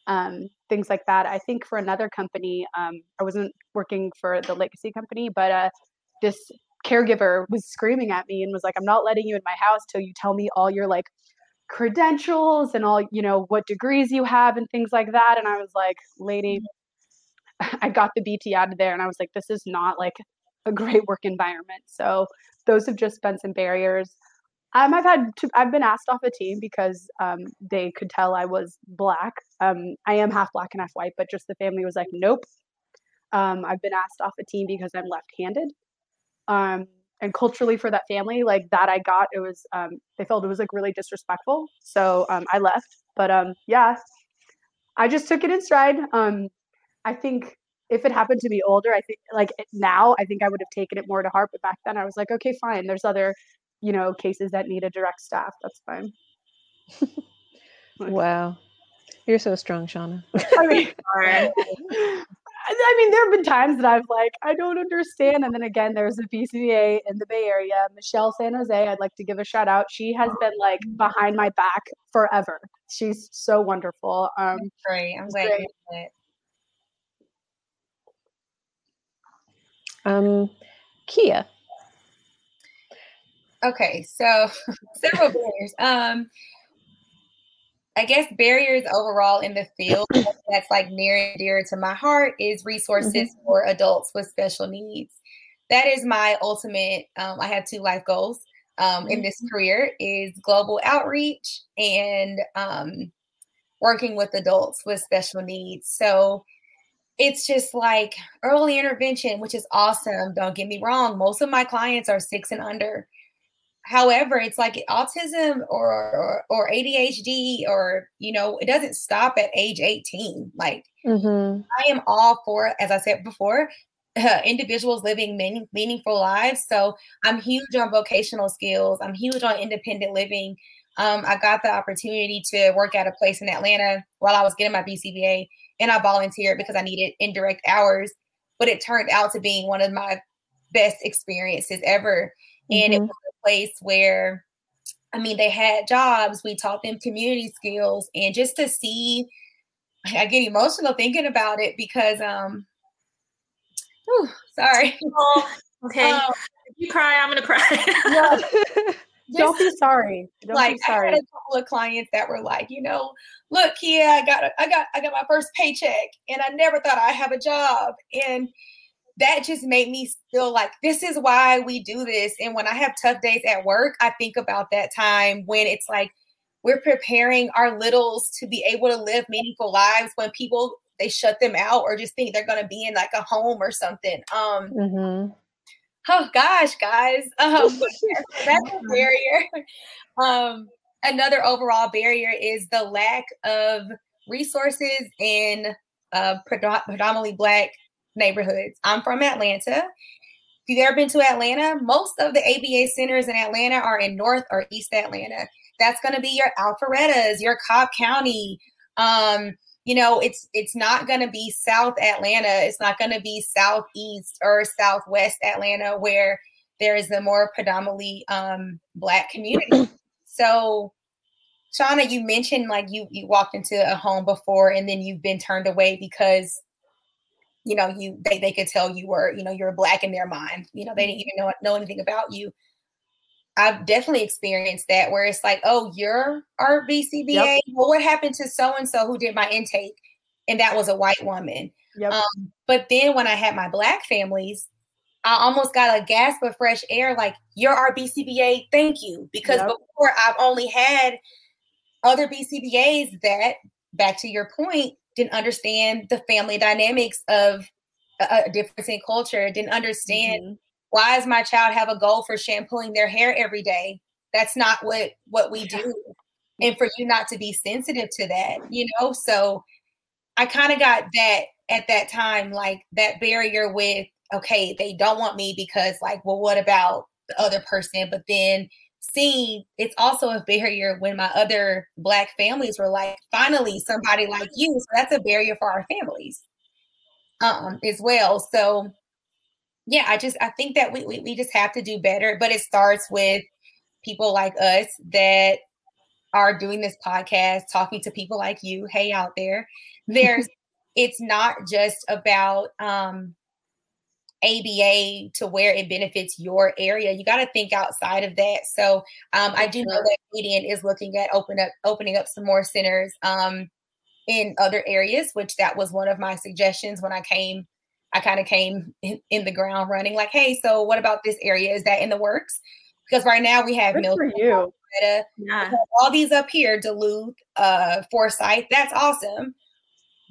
Um, things like that. I think for another company, um, I wasn't working for the legacy company, but uh, this caregiver was screaming at me and was like, I'm not letting you in my house till you tell me all your like credentials and all, you know, what degrees you have and things like that. And I was like, lady, [laughs] I got the BT out of there and I was like, this is not like a great work environment. So those have just been some barriers. Um, I've had to, I've been asked off a team because um, they could tell I was black. Um, I am half black and half white, but just the family was like, nope. Um, I've been asked off a team because I'm left-handed. Um, and culturally for that family, like that I got, it was um, they felt it was like really disrespectful. So I left. But um, yeah, I just took it in stride. Um, I think if it happened to me older, I think like now, I think I would have taken it more to heart. But back then, I was like, okay, fine. There's other, you know, cases that need a direct staff. That's fine. [laughs] Wow. You're so strong, Shauna. [laughs] I mean. [laughs] I mean, there have been times that I've like, I don't understand. And then again, there's a BCBA in the Bay Area, Michelle San Jose. I'd like to give a shout out. She has been like behind my back forever. She's so wonderful. Um, Great. I'm glad Great. you did it. Um Kia. Okay, so [laughs] several barriers. Um, I guess barriers overall in the field [coughs] that's like near and dear to my heart is resources for adults with special needs. That is my ultimate. Um, I have two life goals um, in this career: is global outreach and um, working with adults with special needs. So it's just like early intervention, which is awesome. Don't get me wrong; most of my clients are six and under however it's like autism or, or or adhd or you know it doesn't stop at age 18 like Mm-hmm. i am all for as i said before uh, [laughs] individuals living meaning, meaningful lives so i'm huge on vocational skills i'm huge on independent living um, i got the opportunity to work at a place in atlanta while i was getting my bcba and i volunteered because i needed indirect hours but it turned out to being one of my best experiences ever and it Mhm. was a place where i mean they had jobs we taught them community skills and just to see i get emotional thinking about it because um whew, sorry Oh, okay. [laughs] Um, if you cry, I'm gonna cry. [laughs] [laughs] don't be sorry. Don't like be I sorry. had a couple of clients that were like, you know, look, Kia, I got a, I got I got my first paycheck, and I never thought I'd have a job, and that just made me feel like this is why we do this. And when I have tough days at work, I think about that time when it's like we're preparing our littles to be able to live meaningful lives when people they shut them out or just think they're going to be in like a home or something. Um, Mm-hmm. Oh gosh, guys, um, [laughs] that's a barrier. [laughs] Um, another overall barrier is the lack of resources in uh, predominantly Black neighborhoods. I'm from Atlanta. If you've ever been to Atlanta, most of the ABA centers in Atlanta are in North or East Atlanta. That's going to be your Alpharettas, your Cobb County. Um, you know, it's it's not going to be South Atlanta. It's not going to be Southeast or Southwest Atlanta where there is a more predominantly um, Black community. [clears throat] so, Shauna, you mentioned like you you walked into a home before and then you've been turned away because you know you they, they could tell you were you know you're black in their mind you know they didn't even know know anything about you I've definitely experienced that where it's like, oh, you're our BCBA. Yep. Well, what happened to so and so who did my intake? And that was a white woman. Yep. Um, but then when I had my black families, I almost got a gasp of fresh air, like, you're our BCBA, thank you. Because yep. before I've only had other BCBAs that, back to your point, didn't understand the family dynamics of a, a difference in culture, didn't understand mm-hmm. Why does my child have a goal for shampooing their hair every day? That's not what what we do. And for you not to be sensitive to that, you know, so I kind of got that at that time, like that barrier with, okay, they don't want me because, like, well, what about the other person? But then seeing it's also a barrier when my other black families were like, finally, somebody like you. So that's a barrier for our families um as well. So yeah, I just I think that we, we we just have to do better, but it starts with people like us that are doing this podcast, talking to people like you, hey out there. There's [laughs] it's not just about um ABA to where it benefits your area. You got to think outside of that. So um, I do know that Median is looking at open up opening up some more centers um, in other areas, which that was one of my suggestions when I came. I kind of came in, in, the ground running, like, hey, so what about this area? Is that in the works? Because right now we have Milton, you. yeah. all these up here, Duluth, uh, Forsyth. That's awesome,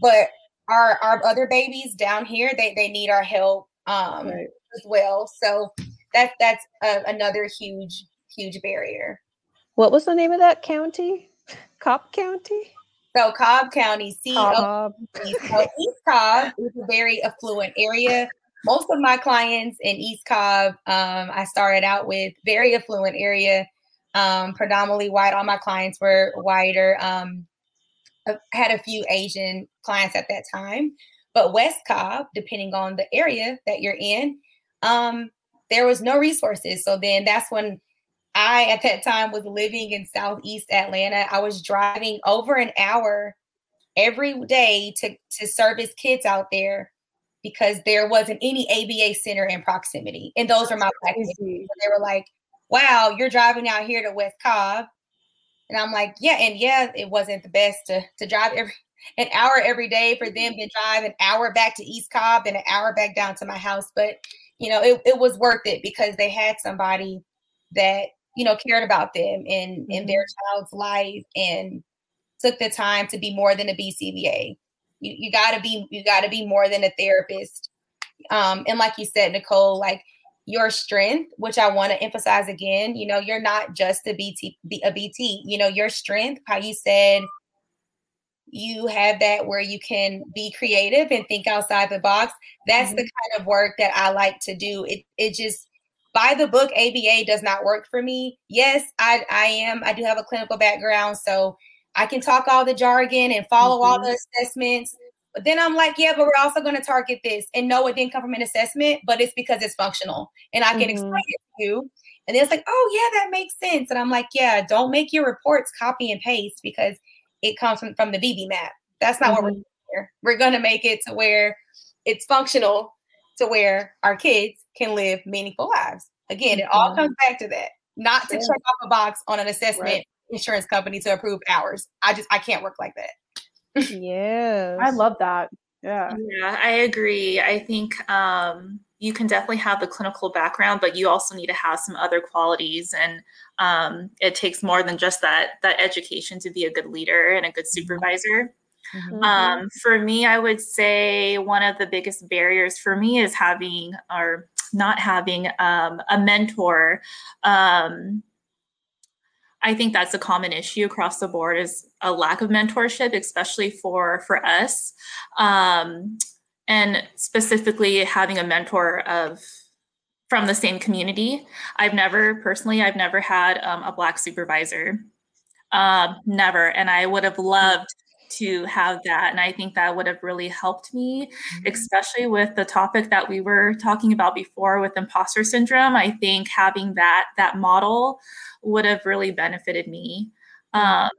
but our our other babies down here, they they need our help um, right. as well. So that's that's a, another huge huge barrier. What was the name of that county? Cobb County. So Cobb County, C Cobb. so East Cobb is a very affluent area. Most of my clients in East Cobb, um, I started out with very affluent area, um, predominantly white. All my clients were whiter. Um, I had a few Asian clients at that time, but West Cobb, depending on the area that you're in, um, there was no resources. So then that's when I, at that time, was living in Southeast Atlanta. I was driving over an hour every day to, to service kids out there because there wasn't any ABA center in proximity. And those are my black kids. They were like, wow, you're driving out here to West Cobb. And I'm like, yeah, and yeah, it wasn't the best to, to drive every an hour every day for them to drive an hour back to East Cobb and an hour back down to my house. But you know, it, it was worth it because they had somebody that you know, cared about them in mm-hmm. in their child's life and took the time to be more than a BCBA. You you got to be you got to be more than a therapist. Um, and like you said, Nicole, like your strength, which I want to emphasize again, you know, you're not just a BT a BT. You know, your strength, how you said you have that where you can be creative and think outside the box. That's mm-hmm. the kind of work that I like to do. It it just by the book ABA does not work for me. Yes, I, I am. I do have a clinical background, so I can talk all the jargon and follow mm-hmm. all the assessments. But then I'm like, yeah, but we're also going to target this. And no, it didn't come from an assessment, but it's because it's functional. And I can mm-hmm. explain it to you. And it's like, oh, yeah, that makes sense. And I'm like, yeah, don't make your reports copy and paste because it comes from, from the VB-MAPP. That's not mm-hmm. what we're mm-hmm. here. We're going to make it to where it's functional to where our kids can live meaningful lives. Again, it all comes back to that. Not to check off a box on an assessment right. insurance company to approve hours. I just I can't work like that. yeah. I love that. Yeah. Yeah, I agree. I think um you can definitely have the clinical background, but you also need to have some other qualities. And um, it takes more than just that that education to be a good leader and a good mm-hmm. supervisor. Mm-hmm. Um, for me, I would say one of the biggest barriers for me is having or not having um, a mentor. Um, I think that's a common issue across the board is a lack of mentorship, especially for for us, um, and specifically having a mentor of from the same community. I've never personally, I've never had um, a black supervisor, um, never, and I would have loved to have that. And I think that would have really helped me, mm-hmm. especially with the topic that we were talking about before with imposter syndrome. I think having that that model would have really benefited me. Um,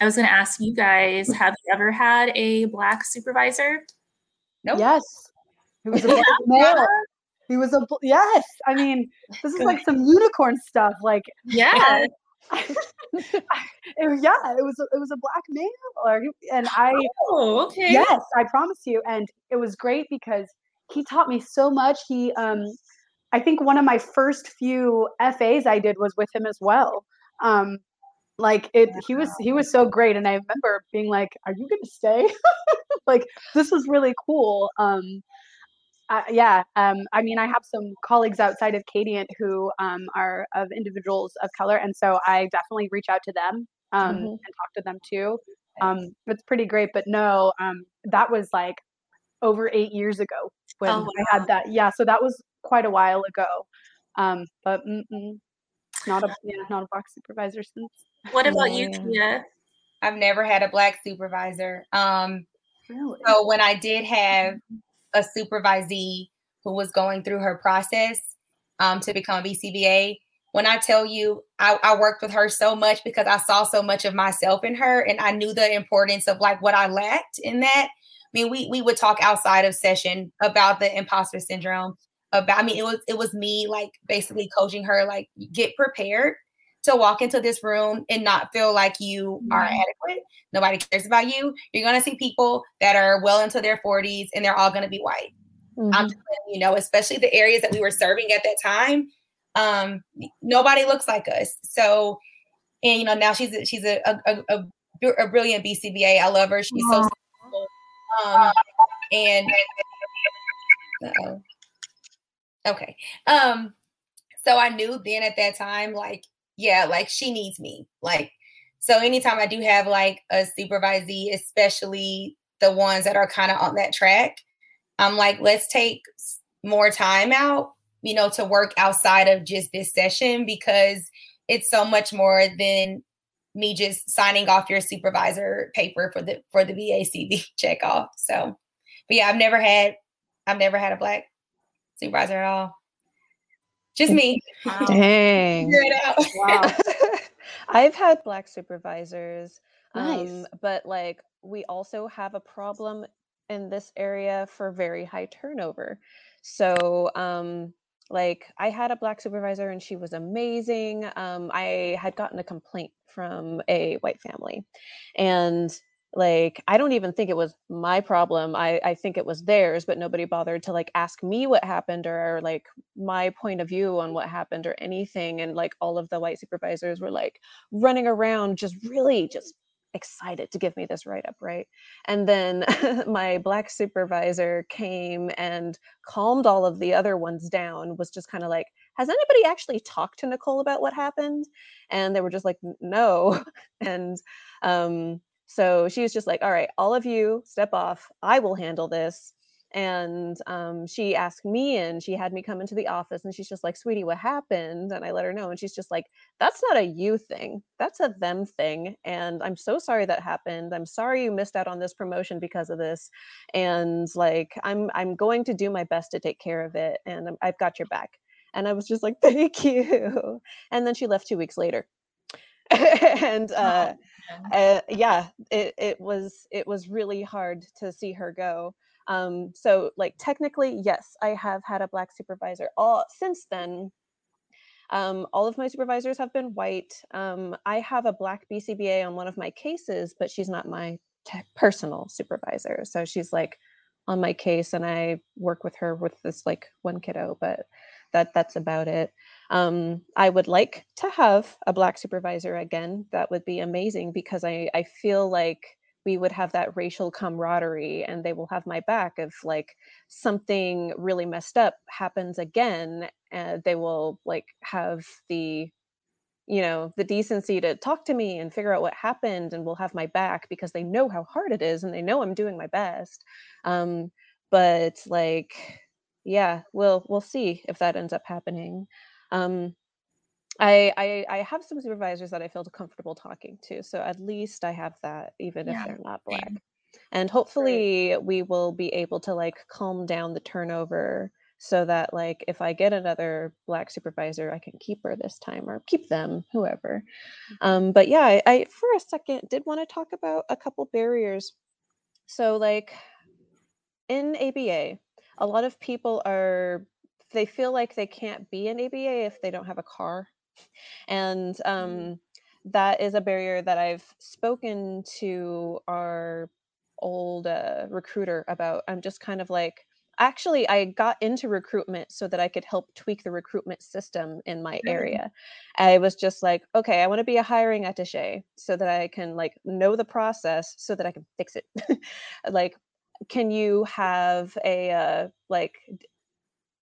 I was going to ask you guys: Have you ever had a black supervisor? Nope. Yes. It was a black [laughs] male. He was a yes. I mean, this is like some unicorn stuff. Like Yeah. [laughs] yeah, it was a- it was a black male, or and I Oh, okay. yes, I promise you, and it was great because he taught me so much. He um, I think one of my first few FAs I did was with him as well. Um, like it, he was he was so great, and I remember being like, "Are you going to stay?" [laughs] like this was really cool. Um, uh, yeah, um, I mean, I have some colleagues outside of Kadiant who um, are of individuals of color, and so I definitely reach out to them um, Mhm. and talk to them too. Um, it's pretty great, but no, um, that was like over eight years ago when Oh, I had that. Yeah, so that was quite a while ago. Um, but not a yeah, not a box supervisor since. What about you, Yeah. Kia? I've never had a black supervisor. Um, Really? so when I did have a supervisee who was going through her process um, to become a BCBA, when I tell you I, I worked with her so much because I saw so much of myself in her and I knew the importance of like what I lacked in that. I mean, we we would talk outside of session about the imposter syndrome. About I mean, it was it was me like basically coaching her like get prepared to walk into this room and not feel like you are Mhm. adequate. Nobody cares about you. You're gonna see people that are well into their 40s and they're all gonna be white. I'm Mhm. just letting you know, especially the areas that we were serving at that time. Um, nobody looks like us. So, and you know, now she's a, she's a a, a, a brilliant BCBA. I love her. She's so successful. Um, and uh-oh. okay. Um, so I knew then at that time, like, yeah, like she needs me. Like, so anytime I do have like a supervisee, especially the ones that are kind of on that track, I'm like, let's take more time out, you know, to work outside of just this session because it's so much more than me just signing off your supervisor paper for the for the BACB [laughs] check off. So, but yeah, I've never had I've never had a black supervisor at all. Just me. Wow. Dang. Figure it out. wow. [laughs] I've had black supervisors, Nice. um, but like we also have a problem in this area for very high turnover. So, um, like I had a black supervisor and she was amazing. Um, I had gotten a complaint from a white family, and like I don't even think it was my problem. I I think it was theirs, but nobody bothered to like ask me what happened or, like my point of view on what happened or anything. And like all of the white supervisors were like running around, just really just excited to give me this write up, right? And then [laughs] my black supervisor came and calmed all of the other ones down, was just kind of like, has anybody actually talked to Nicole about what happened? And they were just like, no. [laughs] and um, so she was just like, all right, all of you step off. I will handle this. And um, she asked me and she had me come into the office and she's just like, sweetie, what happened? And I let her know. And she's just like, that's not a you thing. That's a them thing. And I'm so sorry that happened. I'm sorry you missed out on this promotion because of this. And like, I'm I'm going to do my best to take care of it. And I've got your back. And I was just like, [laughs] thank you. And then she left two weeks later. [laughs] and uh, uh, yeah, it, it was it was really hard to see her go. Um, so like technically, yes, I have had a black supervisor. All since then, um, all of my supervisors have been white. Um, I have a black BCBA on one of my cases, but she's not my te- personal supervisor. So she's like on my case, and I work with her with this like one kiddo, but that that's about it. Um, I would like to have a black supervisor again. That would be amazing because I I feel like we would have that racial camaraderie and they will have my back if like something really messed up happens again and they will like have the you know the decency to talk to me and figure out what happened and will have my back because they know how hard it is and they know i'm doing my best um but like yeah we'll we'll see if that ends up happening um I, I I have some supervisors that I feel comfortable talking to, so at least I have that, even Yeah, if they're not black. And hopefully, we will be able to like calm down the turnover, so that like if I get another black supervisor, I can keep her this time or keep them, whoever. Um, but yeah, I, I for a second did want to talk about a couple barriers. So like in ABA, a lot of people are they feel like they can't be an ABA if they don't have a car, and Mm-hmm. um, that is a barrier that I've spoken to our old uh, recruiter about. I'm just kind of like, actually, I got into recruitment so that I could help tweak the recruitment system in my Mhm. area. I was just like, okay, I want to be a hiring attaché so that I can like know the process so that I can fix it. [laughs] like, can you have a uh, like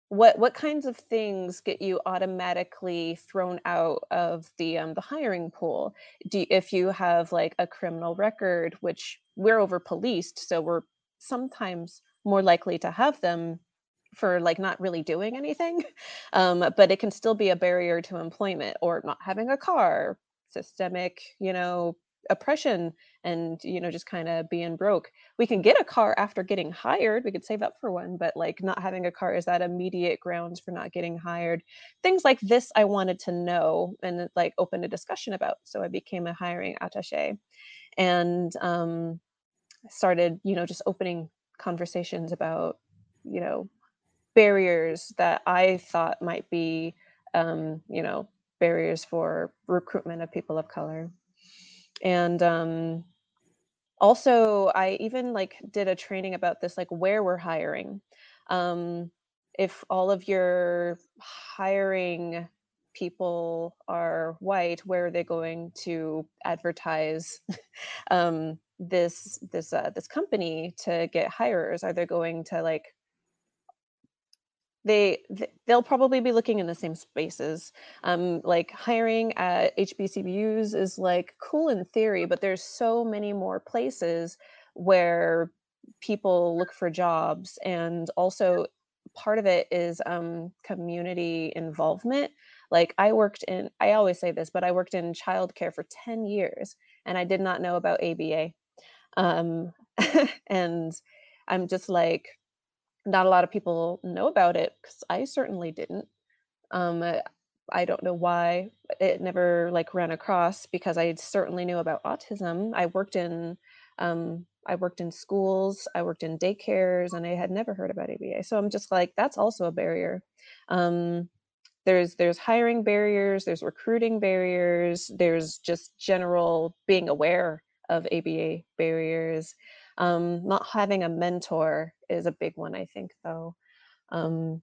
what what kinds of things get you automatically thrown out of the um the hiring pool? Do you, if you have like a criminal record, which we're over policed, so we're sometimes more likely to have them for like not really doing anything [laughs] um, but it can still be a barrier to employment or not having a car systemic you know oppression and you know just kind of being broke. We can get a car after getting hired we could save up for one but like not having a car is that immediate grounds for not getting hired. Things like this i wanted to know and like open a discussion about so i became a hiring attache and um started you know just opening conversations about you know barriers that I thought might be, um, you know, barriers for recruitment of people of color. And um, also, I even like did a training about this, like where we're hiring. Um, if all of your hiring people are white, where are they going to advertise [laughs] um, this this uh, this company to get hires Are they going to like they they'll probably be looking in the same spaces. Um like hiring at hbcus is like cool in theory but there's so many more places where people look for jobs and also part of it is um community involvement. Like i worked in i always say this but i worked in childcare for 10 years and i did not know about aba um [laughs] and i'm just like not a lot of people know about it because I certainly didn't. Um, I don't know why it never like ran across because I certainly knew about autism. I worked in um, I worked in schools, I worked in daycares, and I had never heard about ABA. So I'm just like, that's also a barrier. Um, there's there's hiring barriers, there's recruiting barriers, there's just general being aware of ABA barriers. Um, not having a mentor is a big one, I think, though. Um,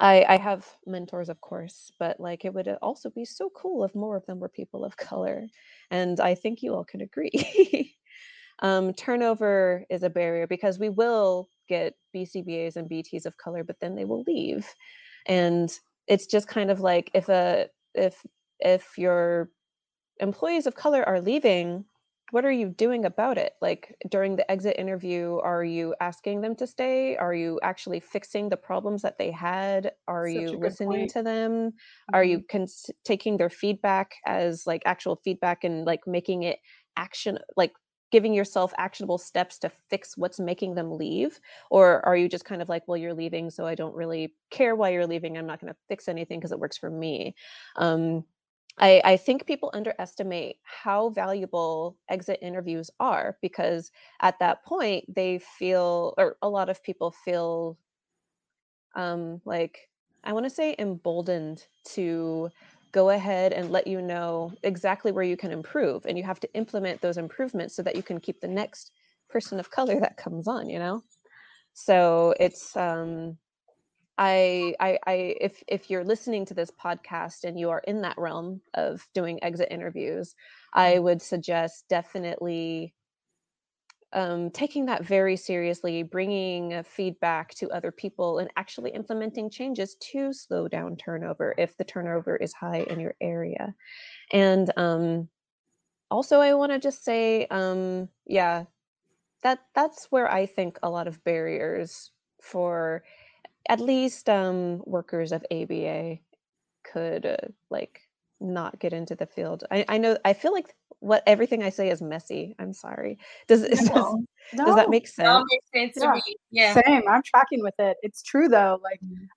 I, I have mentors, of course, but like it would also be so cool if more of them were people of color. And I think you all can agree. [laughs] um, turnover is a barrier because we will get BCBAs and BTs of color, but then they will leave. And it's just kind of like if a if if your employees of color are leaving, what are you doing about it? Like during the exit interview, are you asking them to stay? Are you actually fixing the problems that they had? Are Such you listening point. to them? Are Mhm. you cons- taking their feedback as like actual feedback and like making it action, like giving yourself actionable steps to fix what's making them leave? Or are you just kind of like, well, you're leaving, so I don't really care why you're leaving. I'm not going to fix anything because it works for me. Um, I, I think people underestimate how valuable exit interviews are because at that point they feel, or a lot of people feel um, like, I want to say emboldened to go ahead and let you know exactly where you can improve. And you have to implement those improvements so that you can keep the next person of color that comes on, you know? So it's, um, I, I, I, if if you're listening to this podcast and you are in that realm of doing exit interviews, I would suggest definitely um, taking that very seriously, bringing feedback to other people, and actually implementing changes to slow down turnover if the turnover is high in your area. And um, also, I want to just say, um, yeah, that that's where I think a lot of barriers for at least um, workers of ABA could uh, like not get into the field. I, I know I feel like what everything I say is messy. I'm sorry. Does does, [laughs] No. does that make sense? all makes sense to Yeah. me. Yeah. Same. I'm tracking with it. It's true though. Like, Mhm.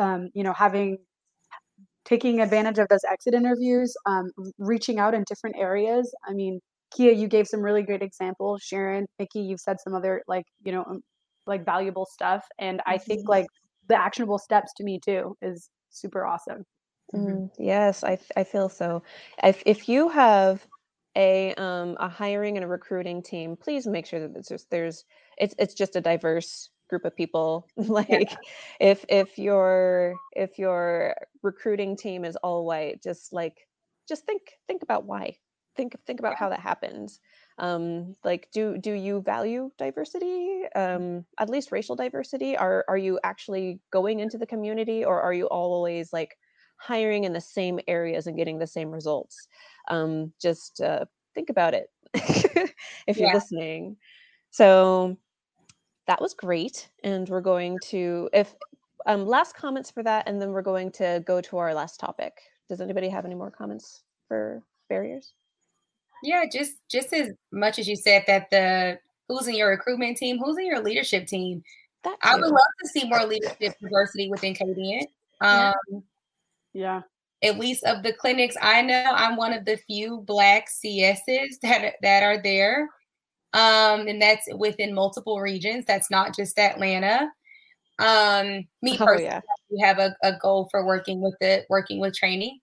um, you know, having taking advantage of those exit interviews, um, reaching out in different areas. I mean, Kia, you gave some really great examples. Sharon, Nikki, you've said some other like, you know, um, like valuable stuff. And I think Mhm. like the actionable steps to me too is super awesome. Mm, yes, I feel so. If if you have a um a hiring and a recruiting team, please make sure that it's just there's it's it's just a diverse group of people. [laughs] like if if your if your recruiting team is all white, just like just think think about why. Think think about how that happens. Um, like do do you value diversity? Um, at least racial diversity? Are are you actually going into the community or are you always like hiring in the same areas and getting the same results. Um, just uh, think about it [laughs] if you're Yeah. listening. So that was great, and we're going to if um, last comments for that, and then we're going to go to our last topic. Does anybody have any more comments for barriers? Yeah, just just as much as you said that the who's in your recruitment team, who's in your leadership team. That I would love to see more leadership diversity within Kadiant. Yeah. Um, Yeah. at least of the clinics I know, I'm one of the few black CSs that that are there. Um, and that's within multiple regions. That's not just Atlanta. Um, me Oh personally, yeah. we have a, a goal for working with the working with training.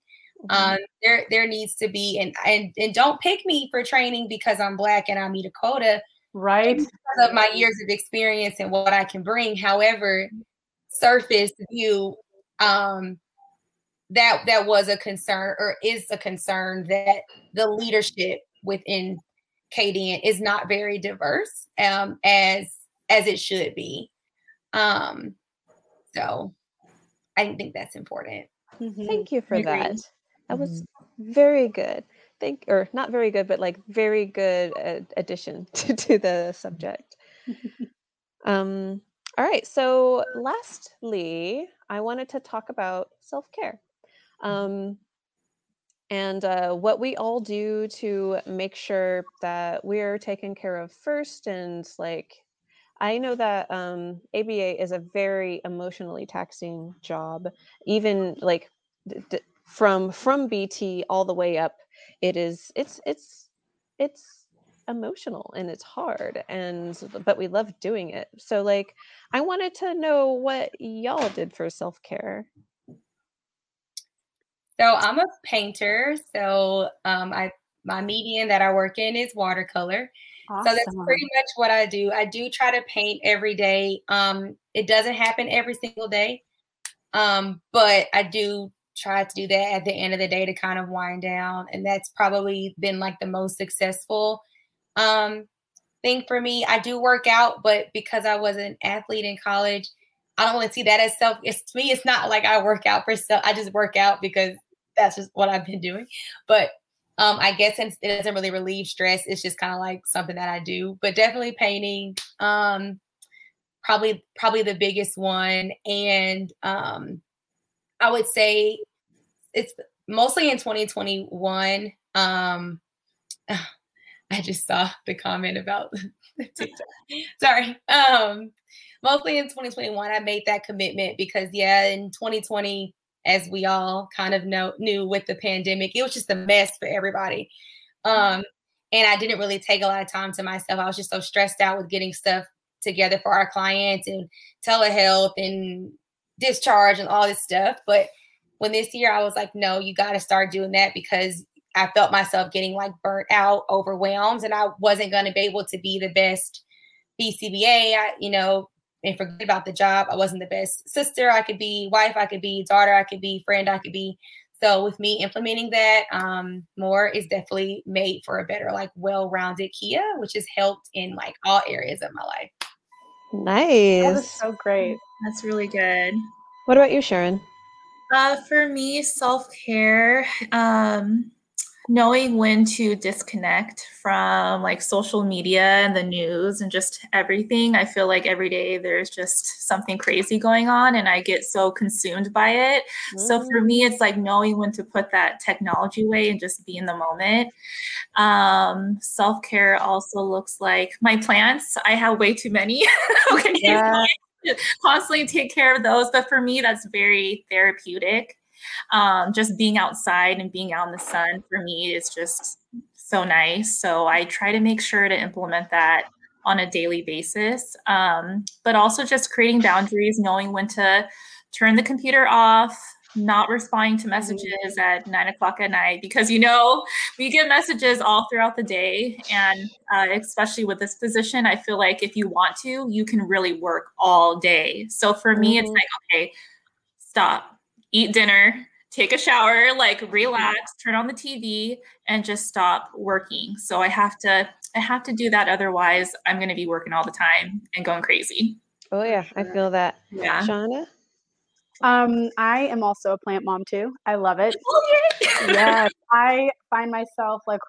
Um, there there needs to be and and and don't pick me for training because I'm black and I meet a quota Right. because of my years of experience and what I can bring. However, surface view, um, that that was a concern or is a concern that the leadership within Kadiant is not very diverse um, as as it should be. Um, so I think that's important. Mhm. Thank you for Agree. that. That was very good. Thank or not very good, but like very good uh, addition [laughs] to, to the subject. um, all right. So, lastly, I wanted to talk about self care, um, and uh, what we all do to make sure that we're taken care of first, and like. I know that um, ABA is a very emotionally taxing job, even like d- d- from from BT all the way up. It is it's it's it's emotional and it's hard and but we love doing it. So like I wanted to know what y'all did for self-care. So I'm a painter. So um, I my medium that I work in is watercolor. So that's pretty much what I do. I do try to paint every day. Um, it doesn't happen every single day, um, but I do try to do that at the end of the day to kind of wind down, and that's probably been like the most successful um, thing for me. I do work out, but because I was an athlete in college, I don't really see that as self. It's to me, it's not like I work out for self. I just work out because that's just what I've been doing. But um, I guess it doesn't really relieve stress, it's just kind of like something that I do. But definitely painting, um, probably probably the biggest one, and um, I would say it's mostly in 2021. Um, [sighs] I just saw the comment about [laughs] TikTok. Sorry. Um, mostly in 2021, I made that commitment because yeah, in 2020 as we all kind of know knew with the pandemic it was just a mess for everybody um and i didn't really take a lot of time to myself i was just so stressed out with getting stuff together for our clients and telehealth and discharge and all this stuff but when this year i was like no you got to start doing that because i felt myself getting like burnt out overwhelmed and i wasn't going to be able to be the best bcba I, you know and forget about the job. I wasn't the best sister I could be, wife I could be, daughter I could be, friend I could be. So with me implementing that um, more is definitely made for a better, like well-rounded Kia, which has helped in like all areas of my life. Nice. That is Nice. so great. That's really good. What about you, Sharon? Uh, for me, self care, um, knowing when to disconnect from like social media and the news and just everything. I feel like every day there's just something crazy going on, and I get so consumed by it. So for me, it's like knowing when to put that technology away and just be in the moment. Um, self care also looks like my plants. I have way too many. [laughs] okay, Yeah. [laughs] constantly take care of those. But for me, that's very therapeutic. Um, just being outside and being out in the sun for me is just so nice. So I try to make sure to implement that on a daily basis. Um, but also just creating boundaries, knowing when to turn the computer off, not responding to messages at nine o'clock at night because you know we get messages all throughout the day. And uh, especially with this position i feel like if you want to you can really work all day. So for me it's Mhm. like okay stop eat dinner take a shower like relax turn on the tv and just stop working. So i have to i have to do that. Otherwise i'm going to be working all the time and going crazy. Oh yeah, I feel that. yeah. Shauna? Um, I am also a plant mom too. I love it. yes, I find myself like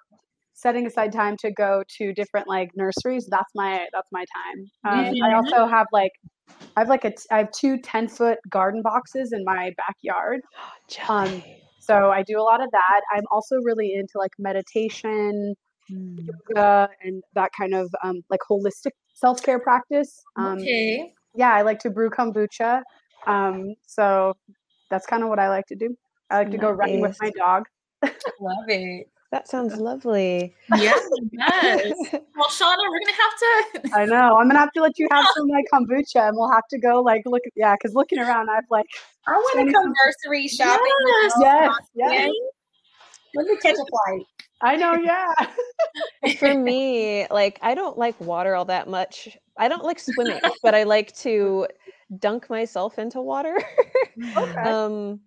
setting aside time to go to different like nurseries. That's my that's my time. Um, I Mhm. also have like I have like a I have two 10 foot garden boxes in my backyard. [gasps] Um, So I do a lot of that. I'm also really into like meditation, Mm. yoga, and that kind of um, like holistic self care practice. Um, okay Yeah, I like to brew kombucha. Um, so that's kind of what I like to do. I like to go running with my dog. Love it. That sounds lovely. Yeah, yes. [laughs] Well, Shauna, we're gonna have to. I know. I'm gonna have to let you have [laughs] some like kombucha, and we'll have to go like look. Yeah, because looking around, I've like I want to come nursery shopping. with Yes. you. yes, yes. Yeah. Let me catch a flight. I know. Yeah. For me, like I don't like water all that much. I don't like swimming, but I like to dunk myself into water. [laughs] okay. um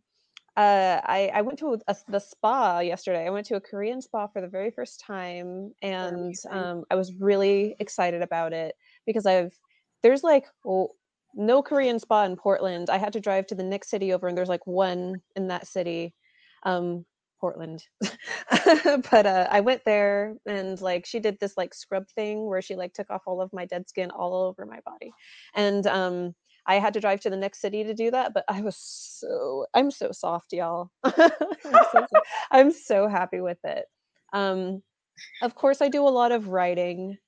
uh I, I went to a, the spa yesterday. I went to a Korean spa for the very first time and um I was really excited about it because I've there's like well, no Korean spa in Portland. I had to drive to the next city over and there's like one in that city. Um Portland. [laughs] but uh I went there and like she did this like scrub thing where she like took off all of my dead skin all over my body. And um I had to drive to the next city to do that, but I was so I'm so soft, y'all. [laughs] I'm, so, I'm so happy with it. Um, of course, I do a lot of writing.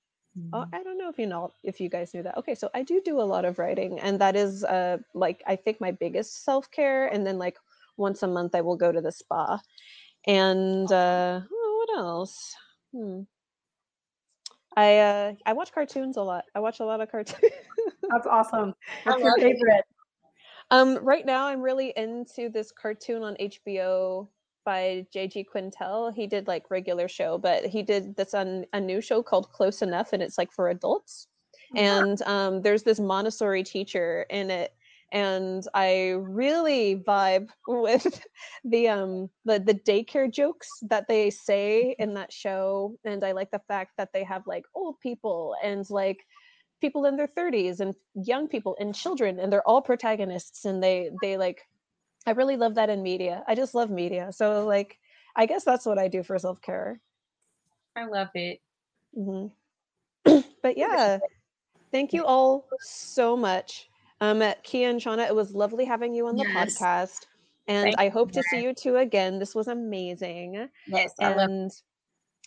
Oh, I don't know if you know if you guys knew that. Okay, so I do do a lot of writing, and that is uh like I think my biggest self care. And then like once a month, I will go to the spa. And uh, oh, what else? Hmm. I uh, I watch cartoons a lot. I watch a lot of cartoons. That's awesome. [laughs] What's your favorite? Um, right now I'm really into this cartoon on HBO by JG Quintel. He did like regular show, but he did this on a new show called Close Enough, and it's like for adults. And um, there's this Montessori teacher in it, and I really vibe [laughs] with the um the the daycare jokes that they say in that show, and I like the fact that they have like old people and like people in their 30s and young people and children and they're all protagonists and they they like i really love that in media. I just love media. So like i guess that's what i do for self-care. I love it. hmm [clears throat] but yeah. Thank you all so much. Um kia and shauna it was lovely having you on the Yes. podcast and Thank i hope to see you two again. This was amazing. Yes, I love and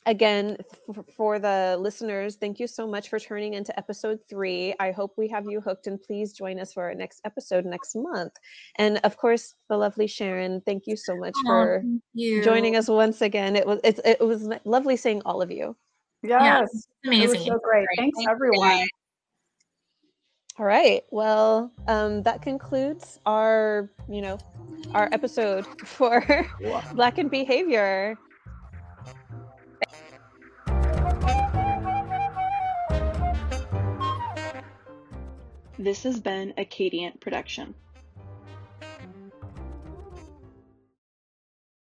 again f- for the listeners thank you so much for turning into episode three i hope we have you hooked and please join us for our next episode next month and of course the lovely sharon thank you so much for joining us once again it was it, it was lovely seeing all of you Yes. It was Amazing. so great. Great. Thanks, Thank everyone. guys. all right well um that concludes our you know our episode [laughs] for Black in Behavior This has been a Kadiant production.